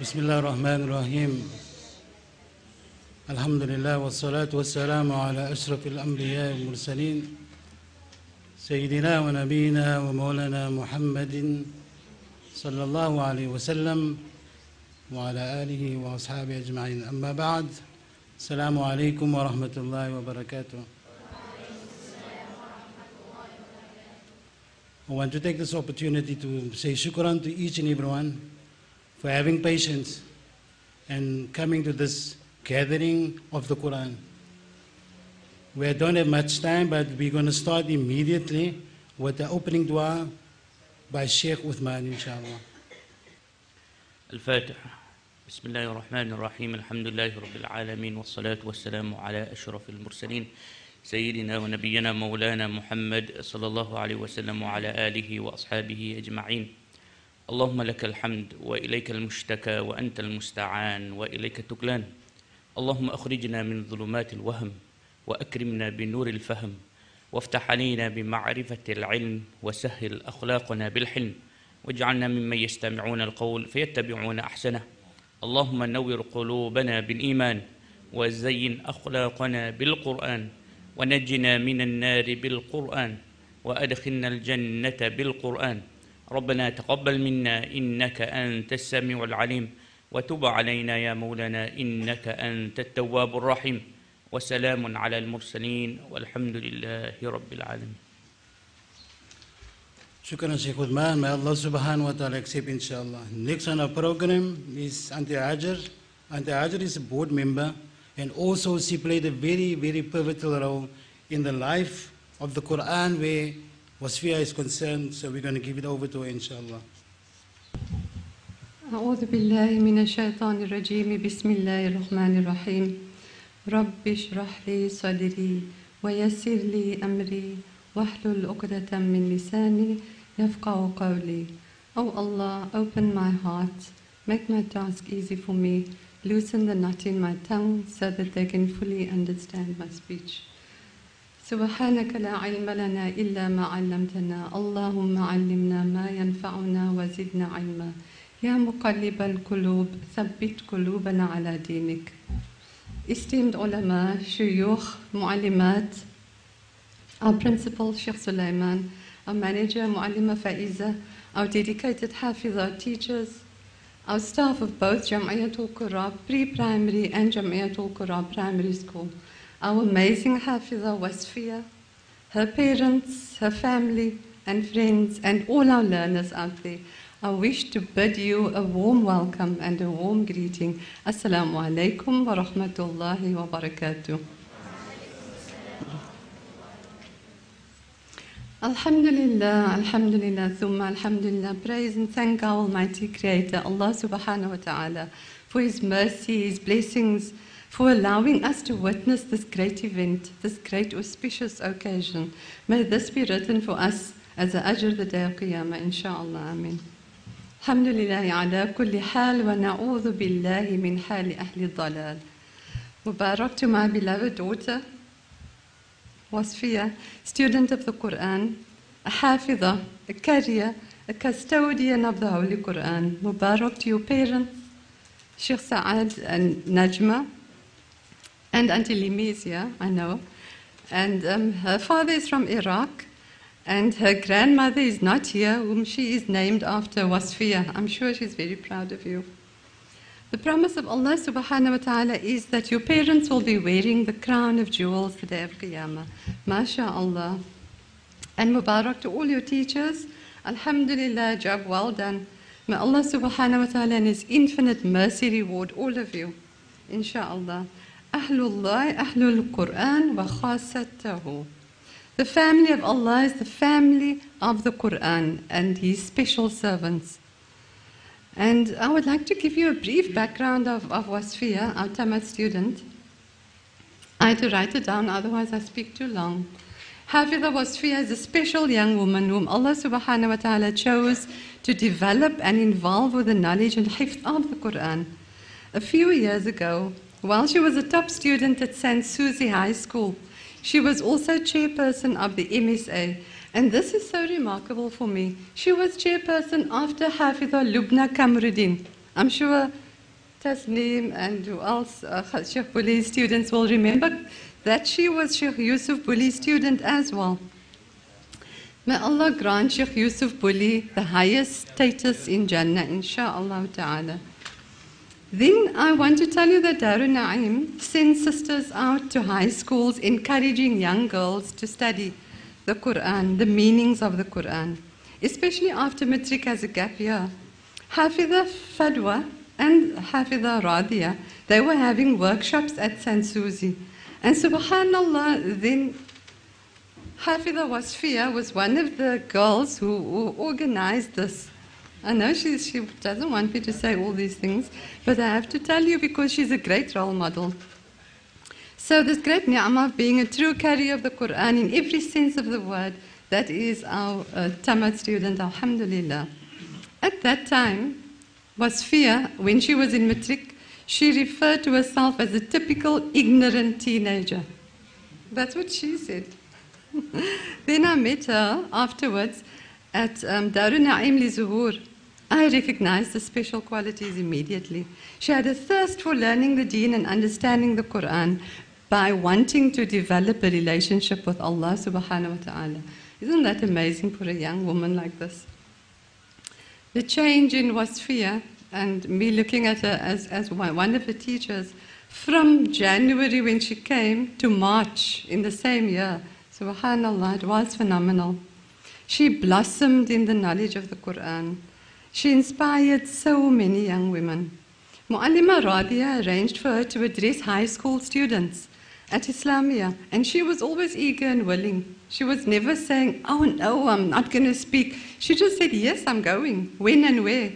بسم الله الرحمن الرحيم الحمد لله والصلاة والسلام على أشرف الأنبياء والمرسلين سيدنا ونبينا ومولانا محمد صلى الله عليه وسلم وعلى آله وأصحابه أجمعين أما بعد السلام عليكم ورحمة الله وبركاته I want to take this opportunity to say shukran to each and everyone for having patience and coming to this gathering of the Quran. We don't have much time, but we're going to start immediately with the opening dua by Sheikh Uthman, inshallah. الفاتحة بسم الله الرحمن الرحيم الحمد لله رب العالمين والصلاة والسلام على أشرف المرسلين سيدنا ونبينا مولانا محمد صلى الله عليه وسلم وعلى آله وأصحابه أجمعين اللهم لك الحمد وإليك المشتكى وأنت المستعان وإليك التكلان اللهم أخرجنا من ظلمات الوهم وأكرمنا بنور الفهم وافتح علينا بمعرفة العلم وسهل أخلاقنا بالحلم. واجعلنا ممن يستمعون القول فيتبعون أحسنه. اللهم نور قلوبنا بالإيمان وزين أخلاقنا بالقرآن. ونجنا من النار بالقرآن وأدخلنا الجنة بالقرآن. ربنا تقبل منا إنك أنت السميع العليم وتب علينا يا مولانا إنك أنت التواب الرحيم وسلام على المرسلين والحمد لله رب العالمين. شكرا شيخ عثمان. ما الله سبحانه وتعالى يكسب ان شاء الله next on our program is anti ajer anti ajer is a board member and also she played a very very pivotal role in the life of the quran where Wasfiya is concerned. So we're going to give it over to her inshallah. أعوذ بالله من الشيطان الرجيم بسم الله الرحمن الرحيم رب اشرح لي صدري ويسر لي أمري واحلل عقدة من لساني يفقه قولي Oh Allah, open my heart, make my task easy for me, loosen the knot in my tongue so that they can fully understand my speech. سبحانك لا علم لنا إلا ما علمتنا. اللهم علمنا ما ينفعنا وزدنا علما. يا مقلب القلوب ثبت قلوبنا على دينك. Esteemed علماء شيوخ معلمات our principal شيخ سليمان our manager معلمة فائزة our dedicated حافظة teachers our staff of both جمعية القرى pre-primary and جمعية القرى primary school. Our amazing Hafiza Wasfiya, her parents, her family and friends and all our learners out there. I wish to bid you a warm welcome and a warm greeting. Assalamu alaikum wa rahmatullahi wa barakatuh. Alhamdulillah, Alhamdulillah, Thumma Alhamdulillah. Praise and thank our Almighty Creator, Allah subhanahu wa ta'ala, for His mercy, His blessings, for allowing us to witness this great event, this great auspicious occasion. May this be written for us as a ajr the day of Qiyamah, inshallah. Amen. الحمد لله على كل حال ونعوذ بالله من حال أهل الضلال Mubarak to my beloved daughter Wasfiya, student of the Quran, a hafidha, a carrier, a custodian of the Holy Quran. Mubarak to your parents, Sheikh Saad and Najma, and Auntie Limizia, I know. And um, her father is from Iraq, and her grandmother is not here, whom she is named after Wasfiya. I'm sure she's very proud of you. The promise of Allah subhanahu wa ta'ala is that your parents will be wearing the crown of jewels the day of Qiyamah. MashaAllah. And Mubarak to all your teachers. Alhamdulillah, job well done. May Allah subhanahu wa ta'ala in His infinite mercy reward all of you. Insha'Allah. Ahlullah, Ahlul Quran wa khasatahu. The family of Allah is the family of the Quran and His special servants. And I would like to give you a brief background of, of Wasfiya, our Tamat student. I had to write it down, otherwise I speak too long. Hafidha Wasfiya is a special young woman whom Allah subhanahu wa ta'ala chose to develop and involve with the knowledge and hifz of the Quran. A few years ago, while she was a top student at Sans Souci High School, she was also chairperson of the MSA, and this is so remarkable for me. She was chairperson after Hafidha Lubna Kamruddin. I'm sure Tasneem and who else, uh, Sheikh Buli's students will remember that she was Sheikh Yusuf Buli's student as well. May Allah grant Sheikh Yusuf Buli the highest status in Jannah, insha'Allah ta'ala. Then I want to tell you that Darul Na'im sends sisters out to high schools encouraging young girls to study the Quran, the meanings of the Quran, especially after matric as a gap year. Hafiza Fadwa and Hafiza Radia, they were having workshops at San Sansuzi. And subhanallah, then Hafiza Wasfia was one of the girls who, who organized this. I know she, she doesn't want me to say all these things, but I have to tell you because she's a great role model. So, this great ni'mah of being a true carrier of the Quran in every sense of the word, that is our uh, Tamat student, Alhamdulillah. At that time, Wasfia, when she was in matric, she referred to herself as a typical ignorant teenager. That's what she said. then I met her afterwards at um, Darun Na'im li Zuhur. I recognized the special qualities immediately. She had a thirst for learning the deen and understanding the Quran by wanting to develop a relationship with Allah subhanahu wa ta'ala. Isn't that amazing for a young woman like this? The change in Wasfia and me looking at her as, as one of the teachers from January when she came to March in the same year, subhanallah, it was phenomenal. She blossomed in the knowledge of the Quran. She inspired so many young women. Mu'allima Radia arranged for her to address high school students at Islamia, and she was always eager and willing. She was never saying, Oh no, I'm not going to speak. She just said, Yes, I'm going. When and where?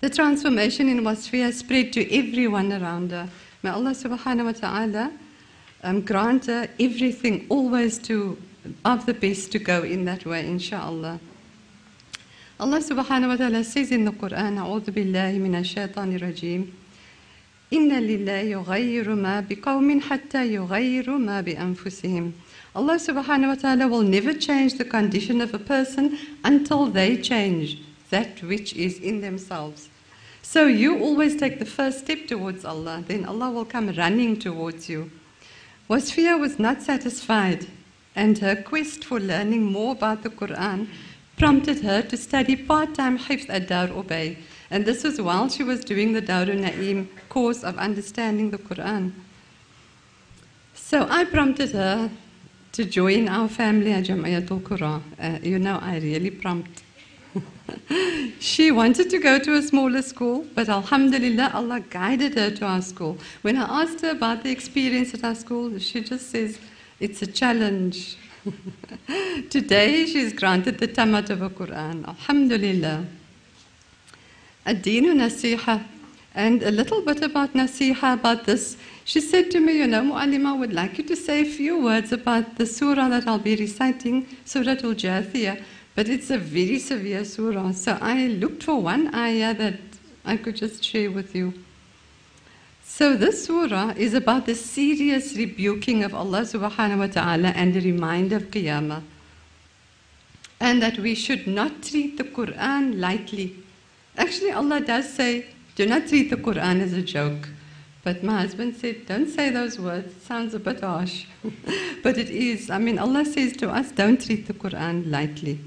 The transformation in Wasfia spread to everyone around her. May Allah subhanahu wa ta'ala um, grant her everything always to of the best to go in that way, inshallah. Allah subhanahu wa ta'ala says in the Quran, أعوذ بالله من الشيطان الرجيم إن لله يغير ما بقوم حتى يغيروا ما بأنفسهم Allah subhanahu wa ta'ala will never change the condition of a person until they change that which is in themselves. So you always take the first step towards Allah, then Allah will come running towards you. Wasfia was not satisfied, and her quest for learning more about the Quran prompted her to study part time Hifz at Dar Ubay. And this was while she was doing the Darul Na'im course of understanding the Quran. So I prompted her to join our family at Jamayatul Quran. Uh, you know, I really prompt. she wanted to go to a smaller school, but Alhamdulillah, Allah guided her to our school. When I asked her about the experience at our school, she just says, It's a challenge. Today, she's granted the Tamat of a Quran. Alhamdulillah. Adinu Nasiha. And a little bit about Nasiha, about this. She said to me, You know, Mu'alima, I would like you to say a few words about the surah that I'll be reciting, Surah Al Jathiyah. But it's a very severe surah. So I looked for one ayah that I could just share with you. So this surah is about the serious rebuking of Allah subhanahu wa ta'ala and the reminder of Qiyamah. And that we should not treat the Quran lightly. Actually, Allah does say, do not treat the Quran as a joke. But my husband said, don't say those words. It sounds a bit harsh. but it is. I mean, Allah says to us, don't treat the Quran lightly.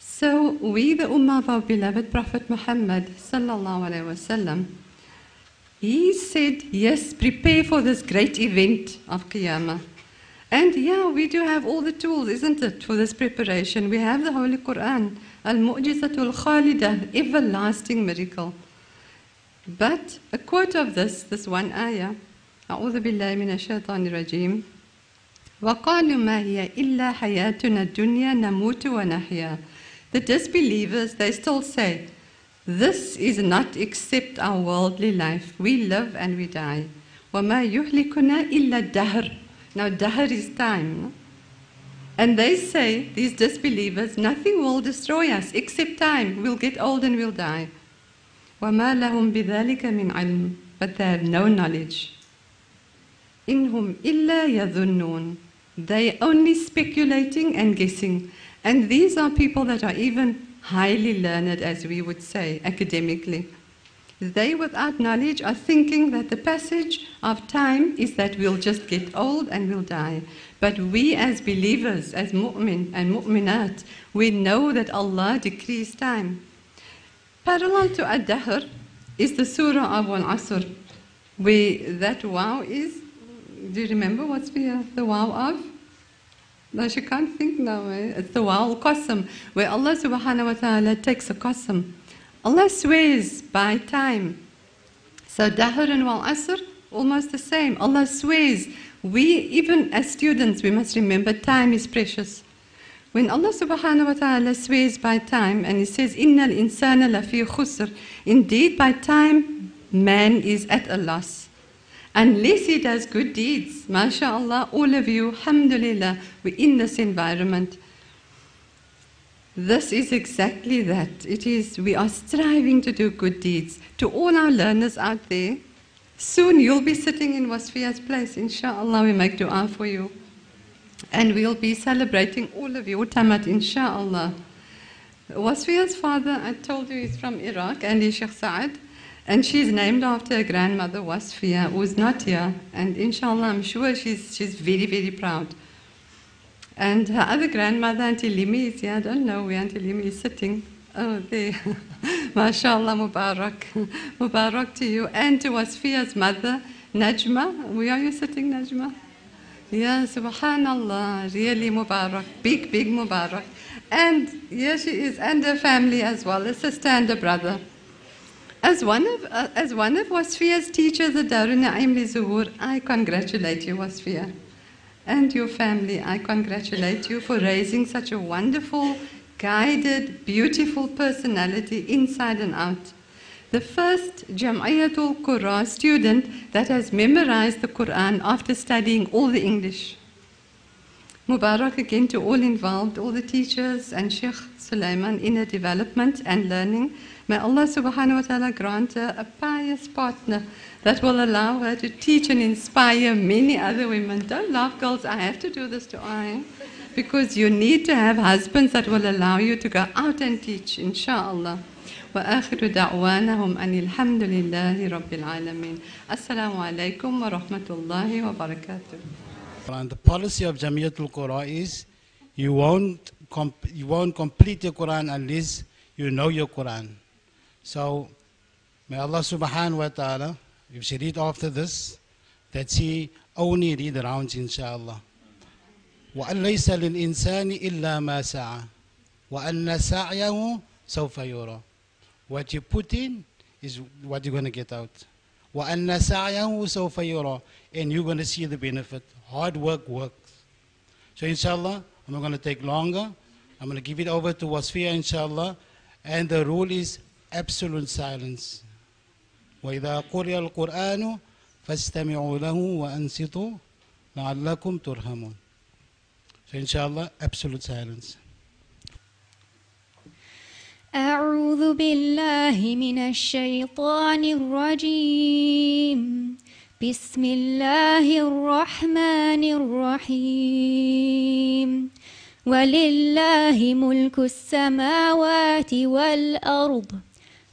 So we, the Ummah of our beloved Prophet Muhammad sallallahu alaihi wasallam, he said, yes, prepare for this great event of Qiyamah. And yeah, we do have all the tools, isn't it, for this preparation. We have the Holy Quran, Al-Mu'jizatul Khalida, everlasting miracle. But a quote of this, this one ayah, أعوذ بالله من الشيطان الرجيم وقالوا ما هي إلا حياتنا الدنيا نموت ونحيا The disbelievers, they still say, this is not except our worldly life. We live and we die. وَمَا يُهْلِكُنَا إِلَّا الدَّهْرِ Now, dahr is time. No? And they say, these disbelievers, nothing will destroy us except time. We'll get old and we'll die. وَمَا لَهُم بِذَلِكَ مِنْ عِلْمٍ But they have no knowledge. إِنْهُمْ إِلَّا يَظُنُّونَ They only speculating and guessing. And these are people that are even highly learned, as we would say, academically. They, without knowledge, are thinking that the passage of time is that we'll just get old and we'll die. But we, as believers, as mu'min and mu'minat, we know that Allah decrees time. Parallel to Ad-Dahr is the surah of Al-Asr, that wow is, do you remember what's the, the wow of? No, she can't think now. Eh? It's the wow al-qasam, where Allah subhanahu wa ta'ala takes a qasam. Allah swears by time. So Dahr and Wal Asr, almost the same. Allah swears. We, even as students, we must remember time is precious. When Allah subhanahu wa ta'ala swears by time and He says, Inna al-insana lafi khusr, indeed by time man is at a loss. Unless he does good deeds, mashallah, all of you, alhamdulillah, we're in this environment. This is exactly that. It is, we are striving to do good deeds. To all our learners out there, soon you'll be sitting in Wasfiya's place. Inshallah, we make dua for you. And we'll be celebrating all of you, tamat, inshallah. Wasfiya's father, I told you, is from Iraq, and he's Sheikh Saad. And she's named after her grandmother, Wasfia, who's not here. And inshallah, I'm sure she's, she's very, very proud. And her other grandmother, Auntie Limi, is here. I don't know where Auntie Limi is sitting. Oh, there. MashaAllah, Mubarak. Mubarak to you. And to Wasfia's mother, Najma. Where are you sitting, Najma? Yeah, subhanallah. Really Mubarak. Big, big Mubarak. And here she is, and her family as well, a sister and a brother. As one of, uh, as one of Wasfia's teachers at Darun Na'im Zuhur, I congratulate you, Wasfia. And your family, I congratulate you for raising such a wonderful, guided, beautiful personality inside and out. The first Jam'iyatul Qur'an student that has memorized the Quran after studying all the English. Mubarak again to all involved, all the teachers and Sheikh Sulaiman in her development and learning. May Allah subhanahu wa ta'ala grant her a pious partner that will allow her to teach and inspire many other women. Don't laugh, girls, I have to do this to I. Because you need to have husbands that will allow you to go out and teach, inshallah. وآخر دعوانهم أن الحمد لله رب العالمين السلام عليكم ورحمة الله وبركاته And the policy of Jamiatul Quran is you won't, comp- you won't complete your Quran unless you know your Quran. So may Allah subhanahu wa ta'ala, if she read after this, that she only read the rounds inshallah. وأن ليس للإنسان إلا ما سعى وأن سعيه سوف يرى What you put in is what you're going to get out. وأن سعيه سوف يرى And you're going to see the benefit. Hard work works. So inshallah, I'm not going to take longer. I'm going to give it over to Wasfiya inshallah. And the rule is absolute silence. وإذا قرئ القرآن فاستمعوا له وأنصتوا لعلكم ترحمون. So inshallah, absolute silence. أعوذ بالله من الشيطان الرجيم بسم الله الرحمن الرحيم ولله ملك السماوات والأرض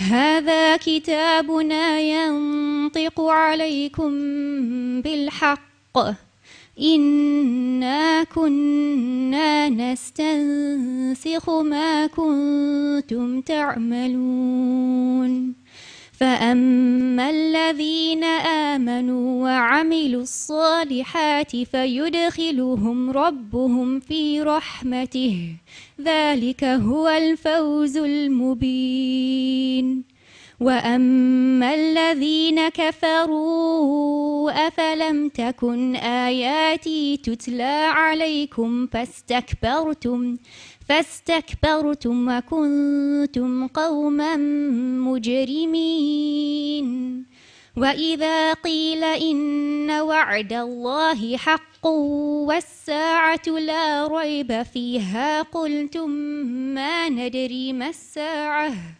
هذا كتابنا ينطق عليكم بالحق. إنا كنا نستنسخ ما كنتم تعملون. فأما الذين آمنوا وعملوا الصالحات فيدخلهم ربهم في رحمته ذلك هو الفوز المبين وأما الذين كفروا أفلم تكن آياتي تتلى عليكم فاستكبرتم فاستكبرتم وكنتم قوما مجرمين. وإذا قيل إن وعد الله حق والساعة لا ريب فيها قلتم ما ندري ما الساعة.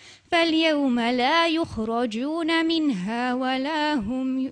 فاليوم لا يخرجون منها ولا هم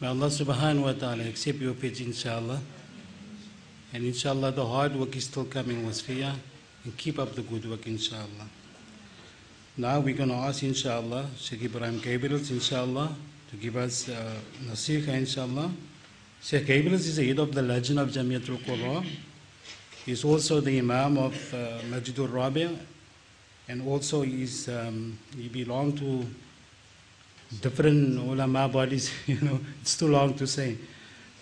May Allah subhanahu wa ta'ala accept your pitch, inshallah. And inshallah, the hard work is still coming, Wasfiya, and keep up the good work, inshallah. Now we're going to ask, inshallah, Sheikh Ibrahim Gabriel, inshallah, to give us uh, nasiha, inshallah. Sheikh Gabriel is the head of the Legend of Jamiatul Qurra. He's also the Imam of uh, Majidul Rabi, and also he's, um, he belongs to different ulama bodies, you know, it's too long to say.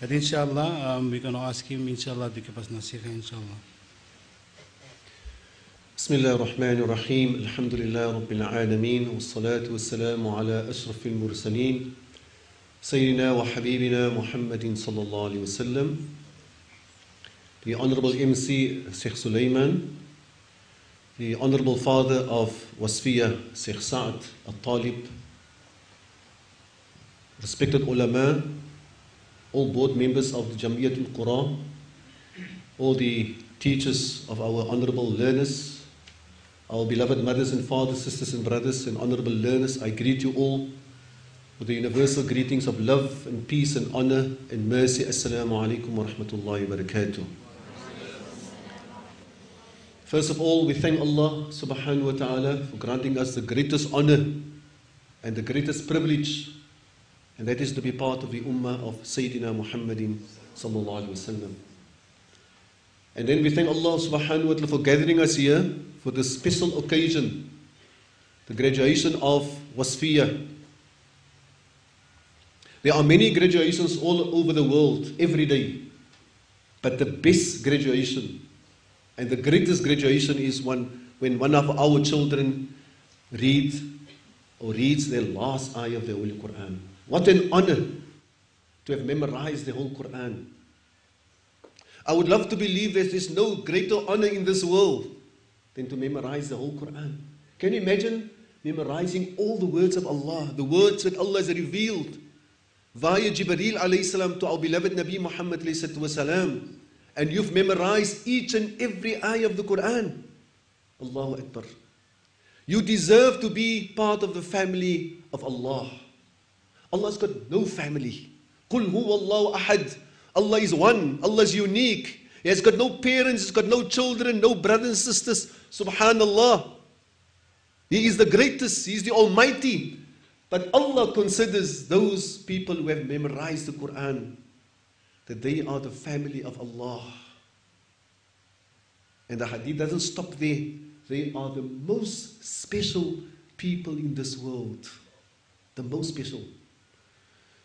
But inshallah, um, we're going to ask him, inshallah, to give us nasiha, inshallah. بسم الله الرحمن الرحيم الحمد لله رب العالمين والصلاة والسلام على أشرف المرسلين سيدنا وحبيبنا محمد صلى الله عليه وسلم The Honorable MC Sheikh Sulaiman The Honorable Father of Wasfiya Sheikh Sa'ad Al-Talib Respected ulama all board members of the Jamiyat al-Quran all the teachers of our honorable learners our beloved mothers and fathers, sisters and brothers, and honorable learners, I greet you all with the universal greetings of love and peace and honor and mercy. Assalamu alaikum wa rahmatullahi wa barakatuh. First of all, we thank Allah subhanahu wa ta'ala for granting us the greatest honor and the greatest privilege, and that is to be part of the ummah of Sayyidina Muhammadin sallallahu alaihi wasallam. And then we thank Allah subhanahu wa ta'ala for gathering us here for this special occasion, the graduation of Wasfiya. There are many graduations all over the world every day, but the best graduation and the greatest graduation is one, when one of our children read or reads their last ayah of the Holy Quran. What an honor to have memorized the whole Quran. I would love to believe that there's no greater honor in this world than to memorize the whole Quran. Can you imagine memorizing all the words of Allah, the words that Allah has revealed via Jibreel alayhi salam to our beloved Nabi Muhammad alayhi salam, and you've memorized each and every ayah of the Quran. Allahu Akbar. You deserve to be part of the family of Allah. Allah's got no family. Qul huwa Allahu ahad. Allah is one. Allah is unique. He has got no parents, he's got no children, no brothers and sisters. Subhanallah. He is the greatest, He is the Almighty. But Allah considers those people who have memorized the Quran that they are the family of Allah. And the hadith doesn't stop there. They are the most special people in this world. The most special.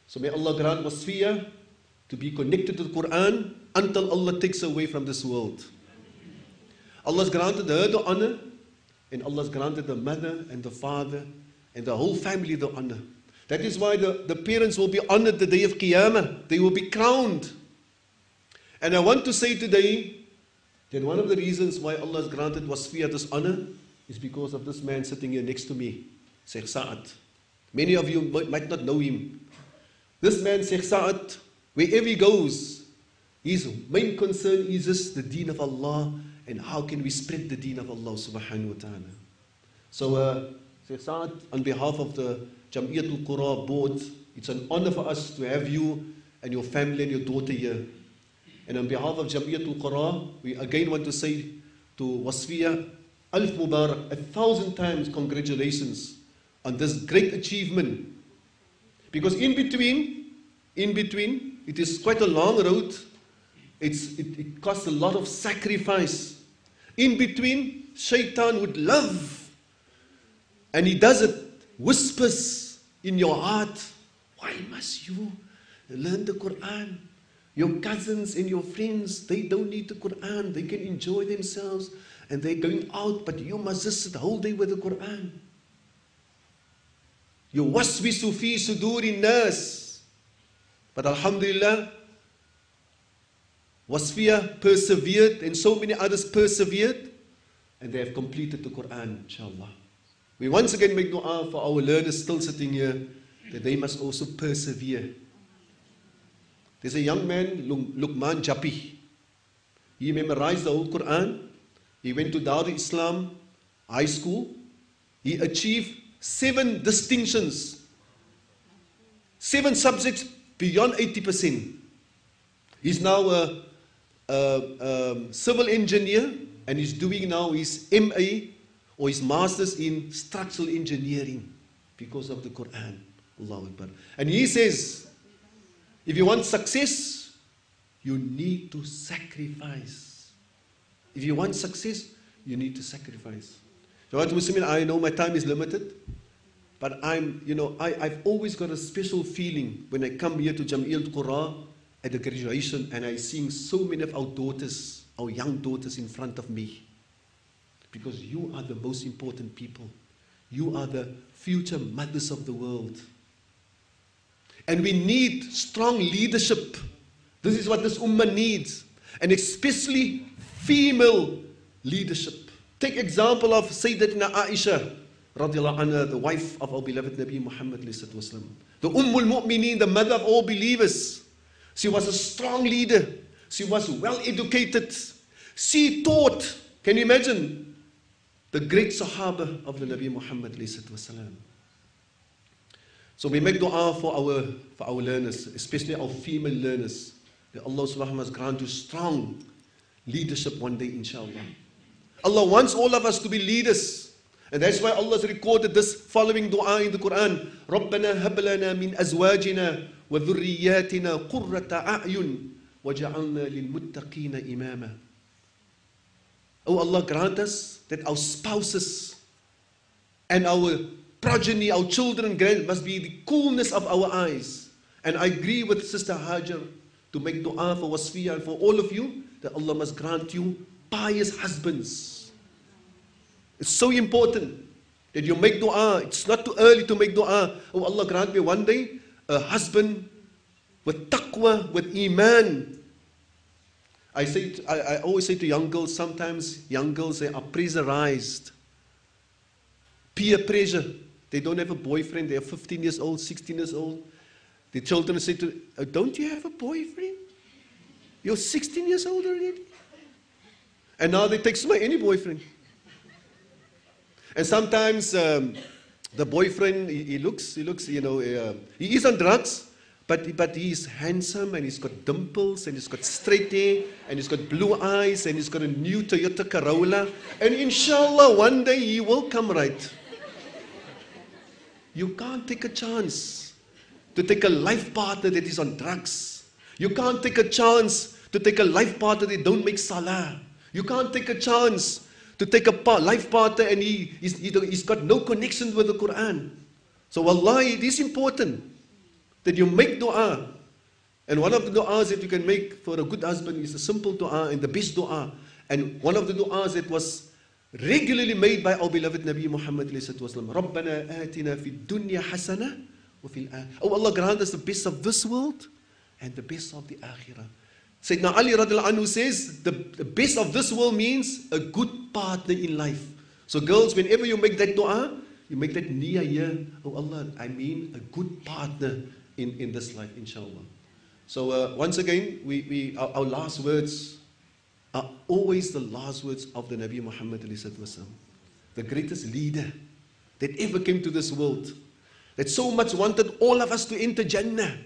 So may Allah grant wasfiyah to be connected to the Quran until Allah takes away from this world. Allah's granted her the honor, and Allah's granted the mother and the father and the whole family the honor. That is why the, the parents will be honored the day of Qiyamah. They will be crowned. And I want to say today that one of the reasons why Allah has granted wasfiyah this honor is because of this man sitting here next to me, Sheikh Sa'ad. Many of you might, not know him. This man, Sheikh Sa'ad, wherever he goes, his main concern is just the deen of Allah and how can we spread the deen of Allah subhanahu wa ta'ala. So, uh, Sheikh Sa'ad, on behalf of the Jam'iyatul Qura board, it's an honor for us to have you and your family and your daughter here. And on behalf of Jam'iyatul Qura, we again want to say to Wasfiya, Alf Mubarak, a thousand times congratulations on this great achievement. Because in between, in between, it is quite a long road. It's, it, it costs a lot of sacrifice. In between, shaitan would love. And he does it, whispers in your heart, why must you learn the Quran? Your cousins and your friends, they don't need the Quran. They can enjoy themselves and they're going out, but you must just sit the whole day with the Quran. Waswisu fi suduri nas. But Alhamdulillah, Wasfiyah persevered and so many others persevered and they have completed the Quran, inshallah. We once again make dua for our learners still sitting here that they must also persevere. There's a young man, Luqman Japi. He memorized the whole Quran. He went to Dar Islam High School. He achieved seven distinctions, seven subjects beyond 80%. He's now a, a, a civil engineer and he's doing now his MA or his master's in structural engineering because of the Quran. Allahu Akbar. And he says, if you want success, you need to sacrifice. If you want success, you need to sacrifice. So what Muslim, I know my time is limited, but I'm, you know, I, I've always got a special feeling when I come here to Jamil Qura at the graduation and I seeing so many of our daughters, our young daughters in front of me. Because you are the most important people. You are the future mothers of the world. And we need strong leadership. This is what this ummah needs. And especially female leadership. Take example of Sayyidatina Aisha, radiallahu anha, the wife of our beloved Nabi Muhammad. The Ummul Mu'mineen, the mother of all believers. She was a strong leader. She was well educated. She taught. Can you imagine? The great Sahaba of the Nabi Muhammad. So we make dua for our, for our learners, especially our female learners. That Allah subhanahu wa ta'ala grant you strong leadership one day, inshallah. Allah wants all of us to be leaders. And that's why Allah has recorded this following dua in the Quran. رَبَّنَا هَبْ لَنَا مِنْ أَزْوَاجِنَا وَذُرِّيَّاتِنَا قُرَّةَ أَعْيُنٍ وَجَعَلْنَا لِلْمُتَّقِينَ إِمَامًا Oh Allah, grant us that our spouses and our progeny, our children, grand must be the coolness of our eyes. And I agree with Sister Hajar to make dua for Wasfiya and for all of you that Allah must grant you pious husbands. It's so important that you make dua. It's not too early to make dua. Oh Allah, grant me one day a husband with taqwa, with iman. I, say, I, I always say to young girls, sometimes young girls, they are pressurized. Peer pressure. They don't have a boyfriend. They are 15 years old, 16 years old. The children say to, oh, don't you have a boyfriend? You're 16 years old already. And now they take any boyfriend. And sometimes um, the boyfriend, he, he, looks, he looks, you know, uh, he is on drugs, but, but he's handsome and he's got dimples and he's got straight hair and he's got blue eyes and he's got a new Toyota Corolla. And inshallah, one day he will come right. You can't take a chance to take a life partner that is on drugs. You can't take a chance to take a life partner that don't make salah. You can't take a chance to take a pa- life partner and he, he's, he, he's got no connection with the Quran. So wallahi, it is important that you make dua. And one of the du'as that you can make for a good husband is a simple dua and the best dua. And one of the du'as that was regularly made by our beloved Nabi Muhammad wasallam. رَبَّنَا آتِنَا فِي الدُّنْيا حَسَنَةً وَفِي الْآخِرَةِ Oh Allah grant us the best of this world and the best of the akhirah. Sayyidina Ali radiallahu anhu says the, the best of this world means a good partner in life. So girls, whenever you make that dua, you make that niyyah here. Oh Allah, I mean a good partner in, in this life, inshallah. So uh, once again, we, we, our, our last words are always the last words of the Nabi Muhammad the greatest leader that ever came to this world, that so much wanted all of us to enter Jannah.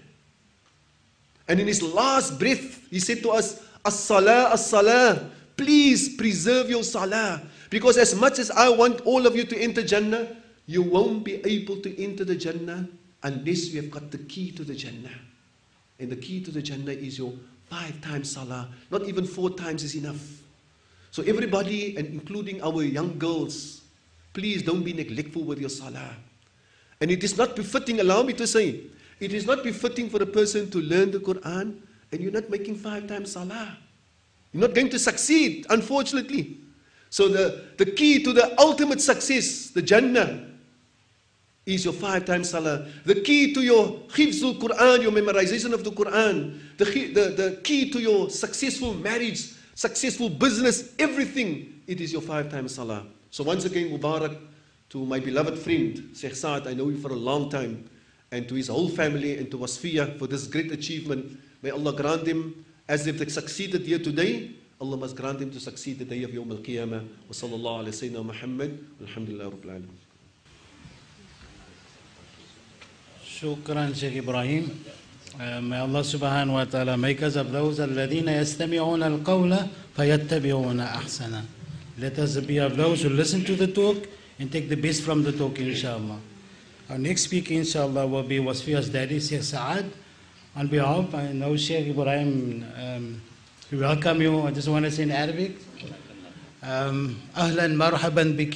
And in his last breath, he said to us, As-salah, as-salah, please preserve your salah. Because as much as I want all of you to enter Jannah, you won't be able to enter the Jannah unless you have got the key to the Jannah. And the key to the Jannah is your five times salah. Not even four times is enough. So everybody, and including our young girls, please don't be neglectful with your salah. And it is not befitting, allow me to say, it is not befitting for a person to learn the Quran and you're not making five times salah. You're not going to succeed, unfortunately. So the, the key to the ultimate success, the Jannah, is your five times salah. The key to your hifzul Quran, your memorization of the Quran, the, the, the key to your successful marriage, successful business, everything, it is your five times salah. So once again, Mubarak to my beloved friend, Sheikh Saad, I know you for a long time, and to his whole family and to Wasfiya for this great achievement. May Allah grant him, as they've succeeded here today, Allah must grant him to succeed the day of Yawm al-Qiyamah. Wa sallallahu alayhi wa sallam Muhammad. Alhamdulillah Rabbil Alameen. Shukran, Sheikh Ibrahim. Uh, may Allah subhanahu wa ta'ala make us of those الذين يستمعون القول فيتبعون أحسنه. Let us be of those who listen to the talk and take the best from the talk, inshallah. Our next speaker, inshallah, will be Wasfiya's daddy, Sheikh Saad. On behalf, I know Sheikh Ibrahim, um, we welcome you. I just want to say in Arabic. Um, أهلا مرحبا بك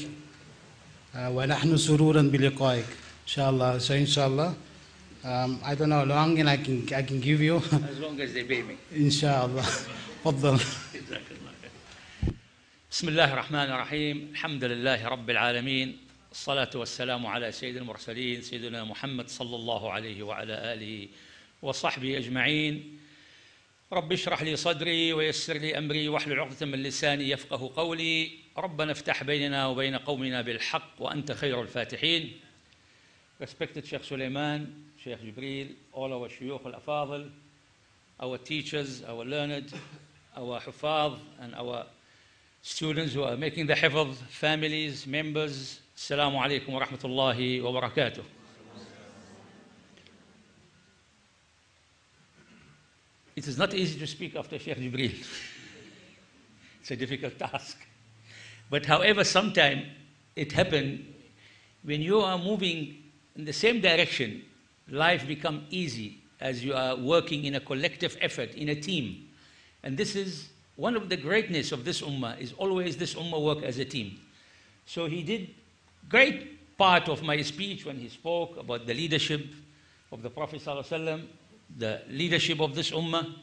uh, ونحن سرورا بلقائك إن شاء الله so inshallah um, I don't know how long and I can, I can give you As long as they pay me. إن شاء الله تفضل بسم الله الرحمن الرحيم الحمد لله رب العالمين الصلاة والسلام على سيد المرسلين سيدنا محمد صلى الله عليه وعلى آله وصحبه أجمعين. رب اشرح لي صدري ويسر لي أمري واحلل عقدة من لساني يفقه قولي. ربنا افتح بيننا وبين قومنا بالحق وأنت خير الفاتحين. Respected Sheikh Suleiman, Sheikh Jibril, all our shuyukh al-afadil, our teachers, our learned, our hufaz and our students who are making the hifz, families, members, Alaikum wa rahmatullahi wa barakatuh. It is not easy to speak after Sheikh Jibreel. it's a difficult task. But however, sometime it happens when you are moving in the same direction, life become easy as you are working in a collective effort, in a team. And this is one of the greatness of this ummah is always this ummah work as a team. So he did great part of my speech when he spoke about the leadership of the Prophet ﷺ, the leadership of this ummah,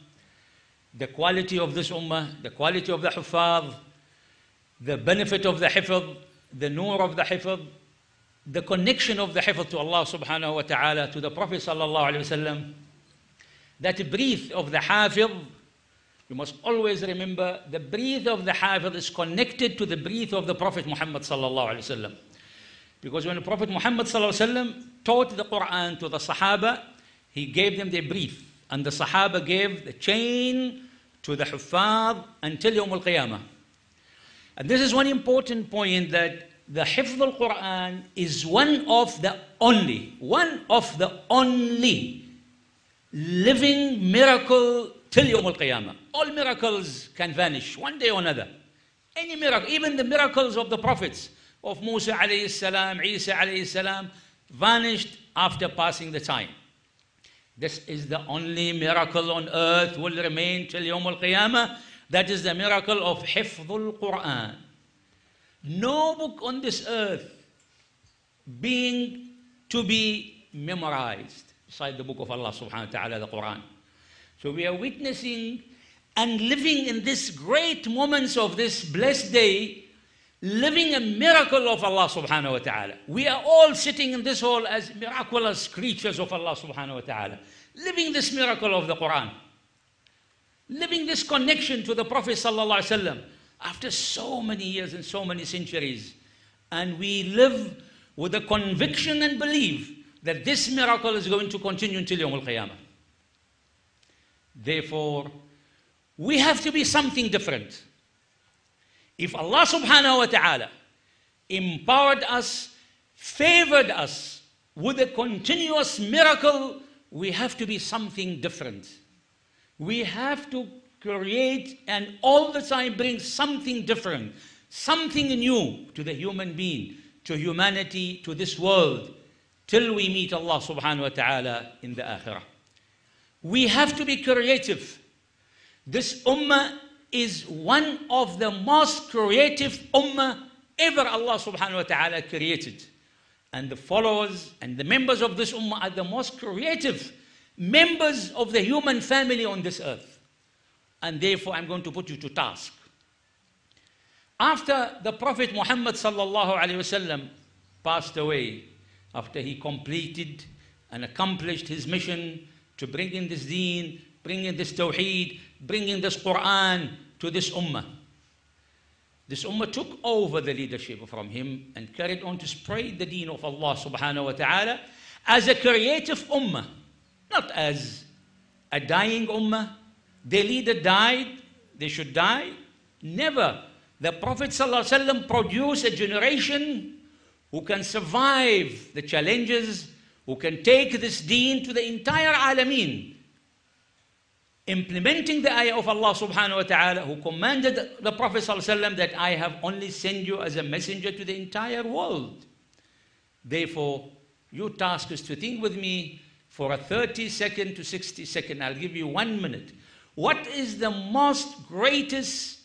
the quality of this ummah, the quality of the hufaz, the benefit of the hifz, the nur of the hifz, the connection of the hifz to Allah subhanahu wa ta'ala, to the Prophet sallallahu alayhi wasallam, that breath of the hafiz, you must always remember the breath of the hafiz is connected to the breath of the Prophet Muhammad sallallahu alayhi wasallam. Because when the Prophet Muhammad taught the Quran to the Sahaba, he gave them their brief. And the Sahaba gave the chain to the Huffaz until Yawm al-Qiyamah. And this is one important point that the Hifz al-Quran is one of the only, one of the only living miracle till Yawm al-Qiyamah. All miracles can vanish one day or another. Any miracle, even the miracles of the prophets, of Musa alayhi salam, Isa alayhi salam, vanished after passing the time. This is the only miracle on earth will remain till Yawm al-Qiyamah. That is the miracle of Hifdhul Quran. No book on this earth being to be memorized beside the book of Allah subhanahu wa ta'ala, the Quran. So we are witnessing and living in this great moments of this blessed day, living a miracle of Allah subhanahu wa ta'ala. We are all sitting in this hall as miraculous creatures of Allah subhanahu wa ta'ala, living this miracle of the Quran, living this connection to the Prophet sallallahu alaihi wasallam after so many years and so many centuries. And we live with the conviction and belief that this miracle is going to continue until Yawm al-Qiyamah. Therefore, we have to be something different. If Allah subhanahu wa ta'ala empowered us, favored us with a continuous miracle, we have to be something different. We have to create and all the time bring something different, something new to the human being, to humanity, to this world, till we meet Allah subhanahu wa ta'ala in the akhirah. We have to be creative. This ummah is one of the most creative ummah ever Allah subhanahu wa ta'ala created. And the followers and the members of this ummah are the most creative members of the human family on this earth. And therefore, I'm going to put you to task. After the Prophet Muhammad sallallahu alaihi wasallam passed away, after he completed and accomplished his mission to bring in this deen, bring in this tawheed, bring in this Quran to this ummah. This ummah took over the leadership from him and carried on to spread the deen of Allah subhanahu wa ta'ala as a creative ummah, not as a dying ummah. Their leader died, they should die. Never. The Prophet ﷺ produced a generation who can survive the challenges, who can take this deen to the entire alameen. Implementing the ayah of Allah subhanahu wa ta'ala, who commanded the Prophet ﷺ that I have only sent you as a messenger to the entire world. Therefore, your task is to think with me for a 30 second to 60 second. I'll give you one minute. What is the most greatest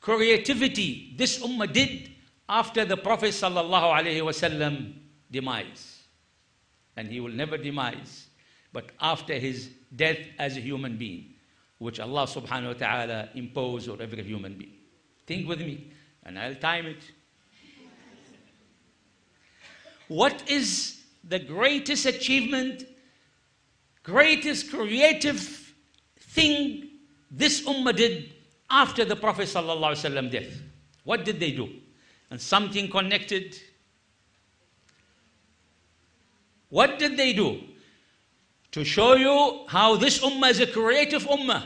creativity this ummah did after the Prophet sallallahu alaihi wasallam demise? And he will never demise, but after his death as a human being, which Allah subhanahu wa ta'ala imposed on every human being. Think with me, and I'll time it. What is the greatest achievement, greatest creative thing this ummah did after the Prophet ﷺ death? What did they do? And something connected. What did they do? To show you how this ummah is a creative ummah.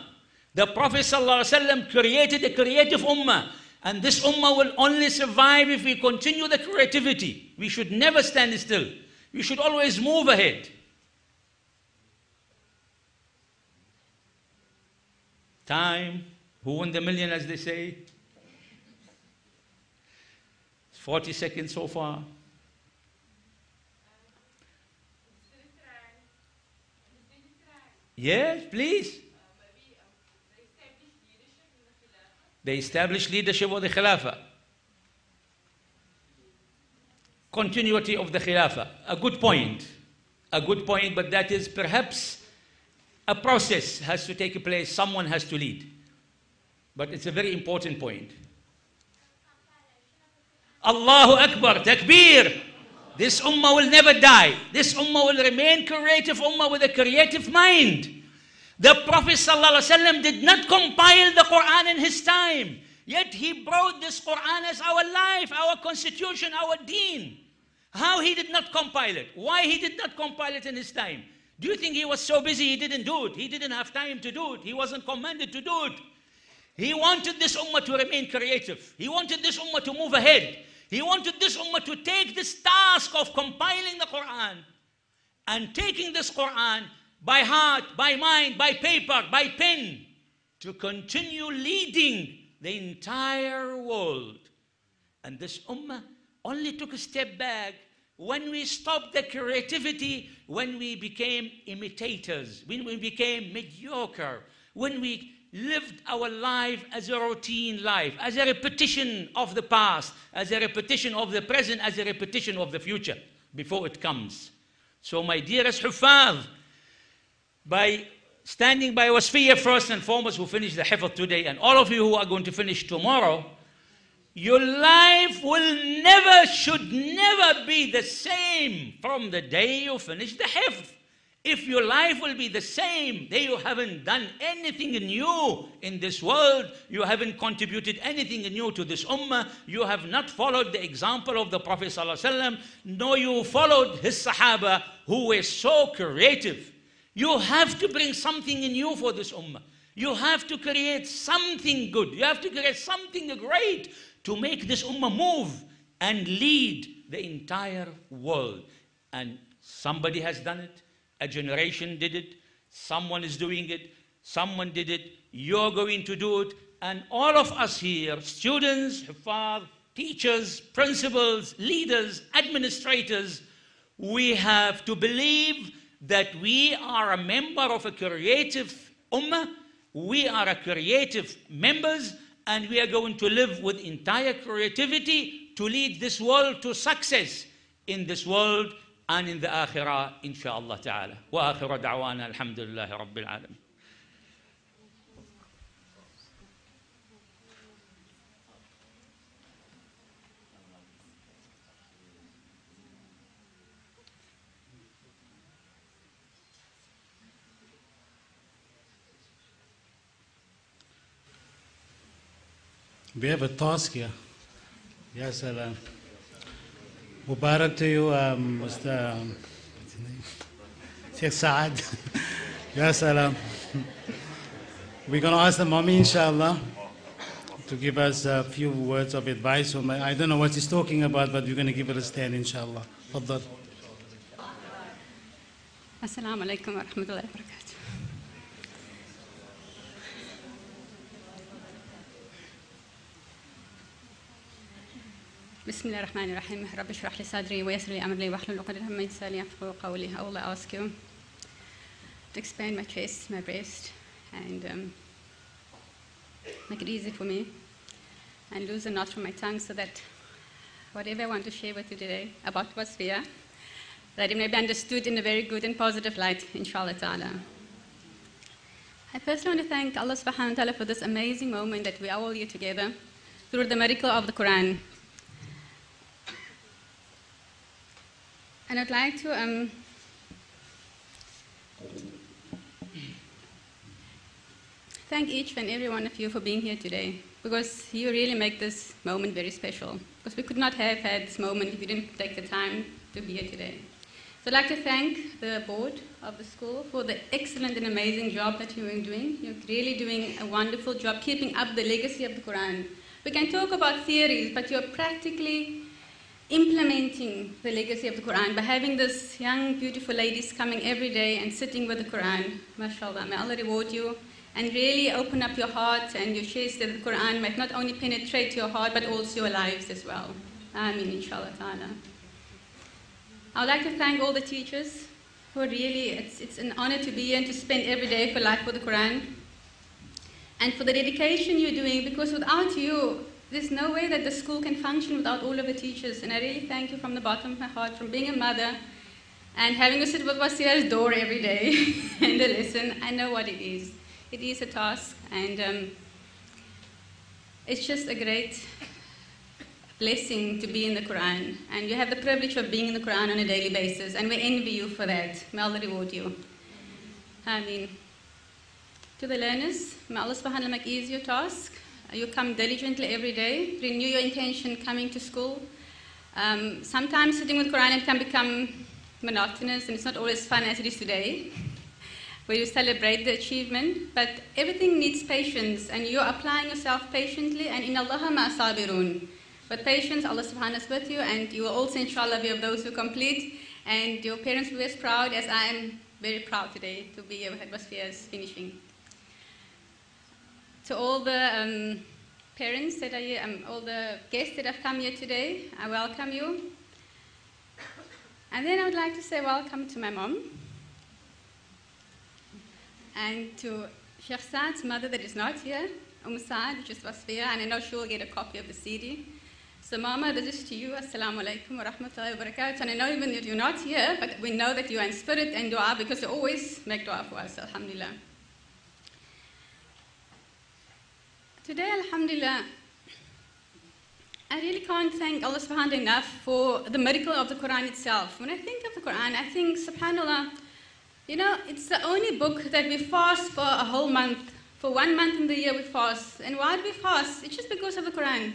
The Prophet ﷺ created a creative ummah. And this ummah will only survive if we continue the creativity. We should never stand still. We should always move ahead. Time. Who won the million, as they say? 40 seconds so far. Yes, please. They established leadership of the Khilafah. Continuity of the Khilafah. A good point. A good point, but that is perhaps a process has to take place. Someone has to lead. But it's a very important point. Allahu Akbar, Takbir. This ummah will never die. This ummah will remain creative ummah with a creative mind. The Prophet ﷺ did not compile the Quran in his time. Yet he brought this Quran as our life, our constitution, our deen. How he did not compile it? Why he did not compile it in his time? Do you think he was so busy he didn't do it? He didn't have time to do it. He wasn't commanded to do it. He wanted this ummah to remain creative. He wanted this ummah to move ahead. He wanted this ummah to take this task of compiling the Quran and taking this Quran by heart, by mind, by paper, by pen to continue leading the entire world. And this ummah only took a step back when we stopped the creativity, when we became imitators, when we became mediocre, when we lived our life as a routine life, as a repetition of the past, as a repetition of the present, as a repetition of the future before it comes. So, my dearest Hufaz, by standing by Wasfiyah first and foremost, who finished the Hifz today, and all of you who are going to finish tomorrow, your life will never, should never be the same from the day you finish the Hifz. If your life will be the same, then you haven't done anything new in this world, you haven't contributed anything new to this ummah, you have not followed the example of the Prophet, ﷺ, nor you followed his Sahaba who were so creative. You have to bring something new for this ummah. You have to create something good. You have to create something great to make this ummah move and lead the entire world. And somebody has done it. A generation did it. Someone is doing it. Someone did it. You're going to do it. And all of us here, students, hufaz, teachers, principals, leaders, administrators, we have to believe that we are a member of a creative ummah. We are a creative members and we are going to live with entire creativity to lead this world to success in this world آن ذا آخرة إن شاء الله تعالى. وآخر دعوانا الحمد لله رب العالمين. بيب have يا سلام Mubarak to you, um, Mr. Um, Sheikh Saad. yes, salam. We're going to ask the mommy, inshallah, to give us a few words of advice. I don't know what she's talking about, but we're going to give her a stand, inshallah. Faddal. Assalamu alaikum wa rahmatullahi wa barakatuh. بسم الله الرحمن الرحيم رب اشرح لي صدري ويسر لي أمري واحلل عقدة من لساني يفقهوا قولي I will ask you to expand my chest, my breast and um, make it easy for me and loosen knots from my tongue so that whatever I want to share with you today about what's here that it may be understood in a very good and positive light, inshallah ta'ala. I personally want to thank Allah subhanahu wa ta'ala for this amazing moment that we are all here together through the miracle of the Quran. And I'd like to um, thank each and every one of you for being here today because you really make this moment very special. Because we could not have had this moment if you didn't take the time to be here today. So I'd like to thank the board of the school for the excellent and amazing job that you're doing. You're really doing a wonderful job keeping up the legacy of the Quran. We can talk about theories, but you're practically implementing the legacy of the Quran by having these young, beautiful ladies coming every day and sitting with the Quran. MashaAllah, may Allah reward you and really open up your heart and your chest that the Quran might not only penetrate your heart but also your lives as well. Ameen, inshallah ta'ala. I would like to thank all the teachers who are really, it's, it's an honor to be here and to spend every day for life with the Quran. And for the dedication you're doing, because without you, there's no way that the school can function without all of the teachers. And I really thank you from the bottom of my heart, from being a mother and having to sit with Wasia's door every day and to listen. I know what it is. It is a task, and um, it's just a great blessing to be in the Quran. And you have the privilege of being in the Quran on a daily basis, and we envy you for that. May Allah reward you. I mean, to the learners, may Allah subhanahu wa make easy your task. You come diligently every day, renew your intention coming to school. Um, sometimes sitting with Quran can become monotonous and it's not always fun as it is today, where you celebrate the achievement, but everything needs patience and you're applying yourself patiently and in Allah ma sabirun. But patience, Allah subhanahu wa ta'ala is with you and you will also inshallah be of those who complete and your parents will be as proud as I am very proud today to be with Atmospheres finishing. To all the um, parents that are here, um, all the guests that have come here today, I welcome you. And then I would like to say welcome to my mom and to Sheikh Saad's mother that is not here, Umm Saad, which is Wasfiya, and I know she will get a copy of the CD. So, Mama, this is to you. Assalamu alaikum wa rahmatullahi wa barakatuh. And I know even if you're not here, but we know that you are in spirit and dua because you always make dua for us, alhamdulillah. Today, alhamdulillah, I really can't thank Allah subhanahu enough for the miracle of the Quran itself. When I think of the Quran, I think, subhanAllah, you know, it's the only book that we fast for a whole month. For one month in the year we fast. And why do we fast? It's just because of the Quran.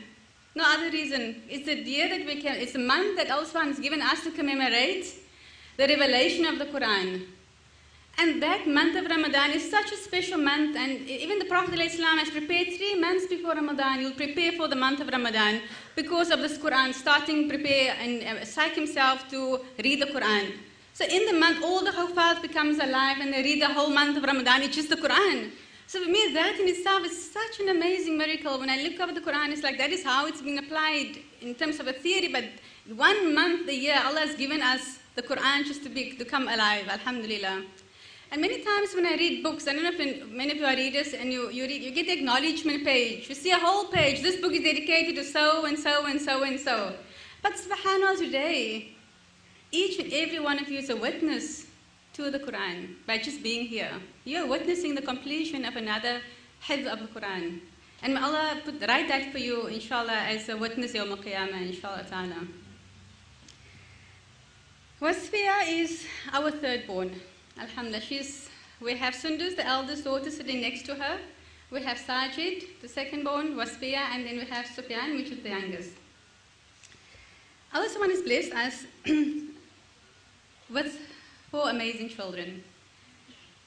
No other reason. It's the year that we can, it's the month that Allah subhanahu has given us to commemorate the revelation of the Quran. And that month of Ramadan is such a special month, and even the Prophet ﷺ has prepared three months before Ramadan. You'll prepare for the month of Ramadan because of this Quran, starting prepare and uh, psych himself to read the Quran. So in the month, all the Hufaz becomes alive and they read the whole month of Ramadan. It's just the Quran. So for me, that in itself is such an amazing miracle. When I look over the Quran, it's like that is how it's being applied in terms of a theory. But one month a year, Allah has given us the Quran just to, be, to come alive. Alhamdulillah. And many times when I read books, I don't know if many of you are readers, and you, you, read, you get the acknowledgement page. You see a whole page. This book is dedicated to so and so and so and so. But subhanAllah, today, each and every one of you is a witness to the Quran by just being here. You're witnessing the completion of another hifz of the Quran. And may Allah put, write that for you, inshallah, as a witness Yawm al-Qiyamah, inshallah ta'ala. Wasfiya is our third born. Alhamdulillah. She's, we have Sundus, the eldest daughter, sitting next to her. We have Sajid, the second born, Wasfiya, and then we have Sufyan, which is the youngest. Allah subhanahu has blessed us with four amazing children.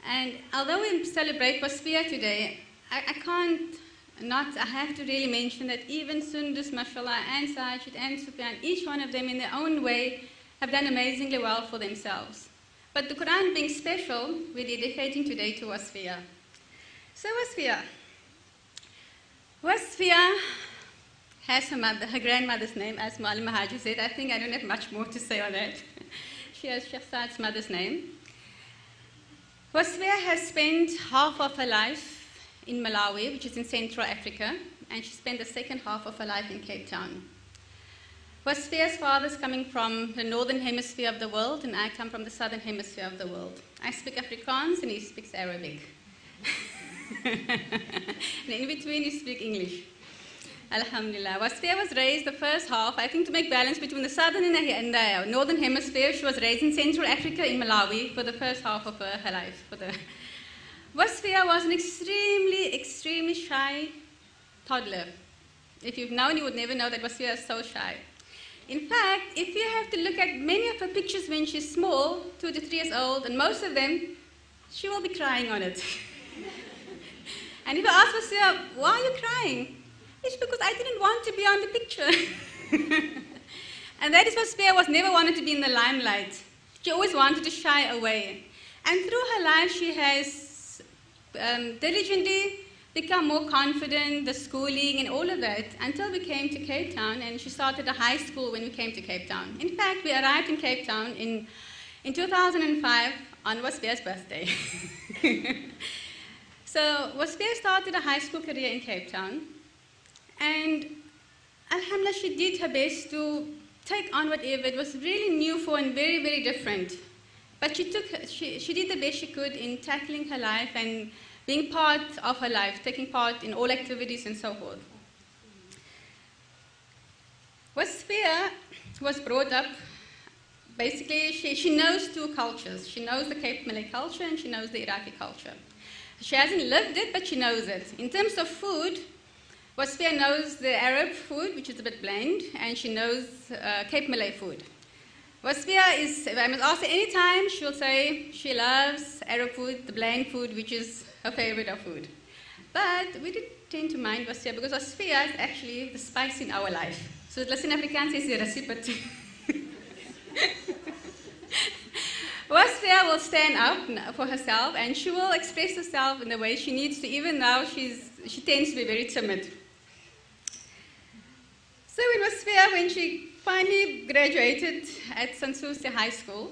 And although we celebrate Wasfiya today, I, I, can't not, I have to really mention that even Sundus, mashallah, and Sajid and Sufyan, each one of them in their own way have done amazingly well for themselves. But the Quran being special, we're dedicating today to Wasfiya. So Wasfiya. Wasfiya has her mother, her grandmother's name, as Haji said. I think I don't have much more to say on that. she has Sheikh Saad's mother's name. Wasfiya has spent half of her life in Malawi, which is in Central Africa, and she spent the second half of her life in Cape Town. Wasfiya's father is coming from the northern hemisphere of the world, and I come from the southern hemisphere of the world. I speak Afrikaans, and he speaks Arabic. and in between, he speaks English. Alhamdulillah. Wasfiya was raised the first half, I think, to make balance between the southern and the, northern hemisphere. She was raised in Central Africa, in Malawi, for the first half of her, her life. For the was an extremely, extremely shy toddler. If you've known, you would never know that Wasfiya is so shy. In fact, if you have to look at many of her pictures when she's small, two to three years old, and most of them, she will be crying on it. and if you ask Wasfiya, why are you crying? It's because I didn't want to be on the picture. and that is what Spear was never wanted to be in the limelight. She always wanted to shy away. And through her life, she has um, diligently become more confident, the schooling and all of that, until we came to Cape Town and she started a high school when we came to Cape Town. In fact, we arrived in Cape Town in, in 2005 on Wasfia's birthday. so Wasfia started a high school career in Cape Town. And Alhamdulillah, she did her best to take on whatever. It was really new for and very, very different. But she, took, she, she did the best she could in tackling her life and being part of her life, taking part in all activities and so forth. Wasfiya was brought up, basically, she, she knows two cultures. She knows the Cape Malay culture and she knows the Iraqi culture. She hasn't lived it, but she knows it. In terms of food, Wasfiya knows the Arab food, which is a bit bland, and she knows uh, Cape Malay food. Wasfiya is, if I must ask her any time, she'll say she loves Arab food, the bland food, which is her favorite of food. But we didn't tend to mind Wasfiya because Wasfiya is actually the spice in our life. So Latin Afrikaans is the recipe. Wasfiya will stand up for herself and she will express herself in the way she needs to, even though she's, she tends to be very timid. So when Wasfia, when she finally graduated at Sans Souci High School,